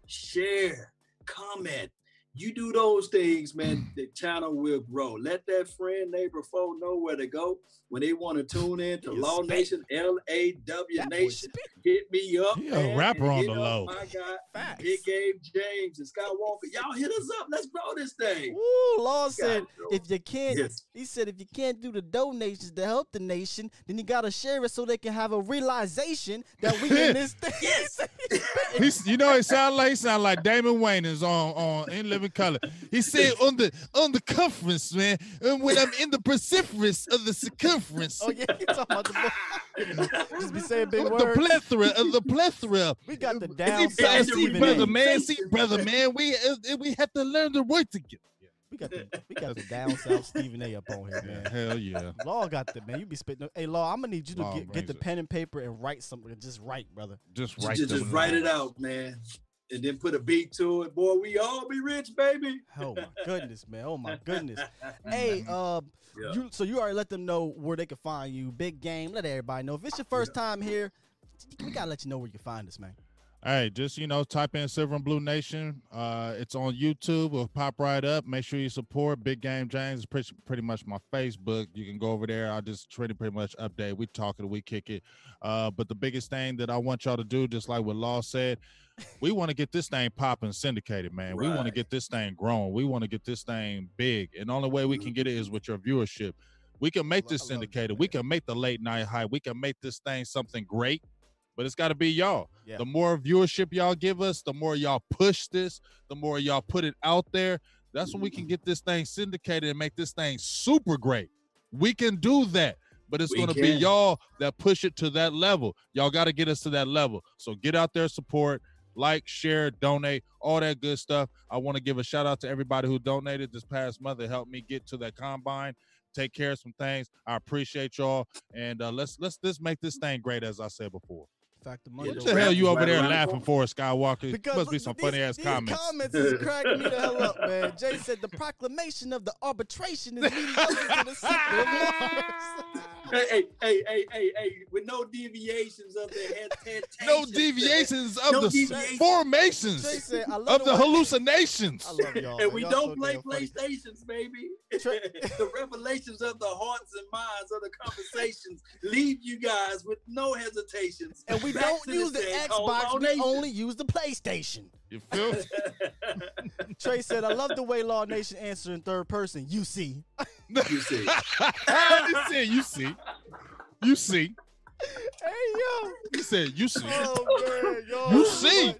share, comment. You do those things, man, mm. the channel will grow. Let that friend, neighbor, foe know where to go when they want to tune in to Law spit. Nation, L A W Nation. Hit me up. He a rapper on the low. My guy, Facts. Big Gabe James and Scott Walker. Y'all hit us up. Let's grow this thing. Ooh, Law said if you can't, Yes. he said if you can't do the donations to help the nation, then you gotta share it so they can have a realization that we in (laughs) this thing. Yes. (laughs) He's, you know, it sound like he sound like Damon Wayans is on on In Living Color. He said on the on the conference, man, and when I'm in the peripherance of the circumference, oh yeah, he talking about the boy. (laughs) Just be saying big of the plethora of the plethora. (laughs) We got the Is down he south Stephen brother, A. man, see, brother, man, we uh, we have to learn to work together. We got the we got the down south Stephen A. up on here, Yeah, man. hell yeah. Law got the man. You be spitting. Hey, Law, I'm gonna need you to Law get, get the it. pen and paper and write something. Just write, brother. Just Just, write just, just write it out, man. And then put a beat to it. Boy, we all be rich, baby. Oh my goodness, man. Oh my goodness. (laughs) Hey, uh, Yeah. you so you already let them know where they can find you. Big game. Let everybody know. If it's your first time here, we gotta let you know where you can find us, man. Hey, just you know, type in Silver and Blue Nation. Uh, it's on YouTube. It'll pop right up. Make sure you support Big Game James. It's pretty, pretty much my Facebook. You can go over there. I just pretty pretty much update. We talk it, we kick it. Uh, but the biggest thing that I want y'all to do, just like what Law said, we want to get this thing popping, syndicated, man. We want to get this thing growing. We want to get this thing big, and the only way we can get it is with your viewership. We can make this that, syndicated. We can make the late night hype. We can make this thing something great. But it's got to be y'all. Yeah. The more viewership y'all give us, the more y'all push this, the more y'all put it out there. That's when we can get this thing syndicated and make this thing super great. We can do that. But it's going to be y'all that push it to that level. Y'all got to get us to that level. So get out there, support, like, share, donate, all that good stuff. I want to give a shout out to everybody who donated this past month. It helped me get to that combine, take care of some things. I appreciate y'all, and uh, let's let's let's make this thing great, as I said before. Fact of money. What the right? hell you over right there around the laughing for, Skywalker? Because Must be some funny ass these comments. comments is cracking me the hell up, man. Jay (laughs) said the proclamation of the arbitration is mediocre to the secret (laughs) of Mars. hey, hey, hey, hey, hey, hey, with no deviations of the head, (laughs) head No deviations of No the deviations. formations Jay said, of the way- hallucinations. I love y'all. And man. we Y'all don't so play damn funny. PlayStations, baby. The revelations of the hearts and minds of the conversations leave you guys with no hesitations. And we Back don't use the thing Xbox, Law we Nation. only use the PlayStation. You feel? me? (laughs) Trey said, I love the way Law Nation answer in third person. You see. you see. (laughs) you said you see. You see. Hey, yo. You said you see. Oh, man. Y'all You see. much.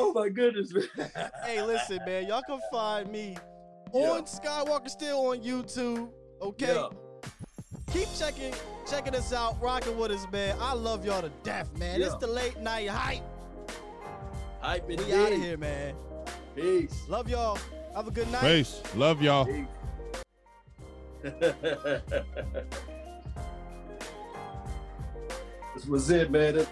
Oh my goodness, man. Hey, listen, man. Y'all can find me Yeah. on Skywalker still on YouTube. Okay. Yeah. Keep checking, checking us out, rocking with us, man. I love y'all to death, man. It's the late night hype. Hype We indeed. out of here, man. Peace. Love y'all. Have a good night. Peace. Love y'all. (laughs) this was it, man.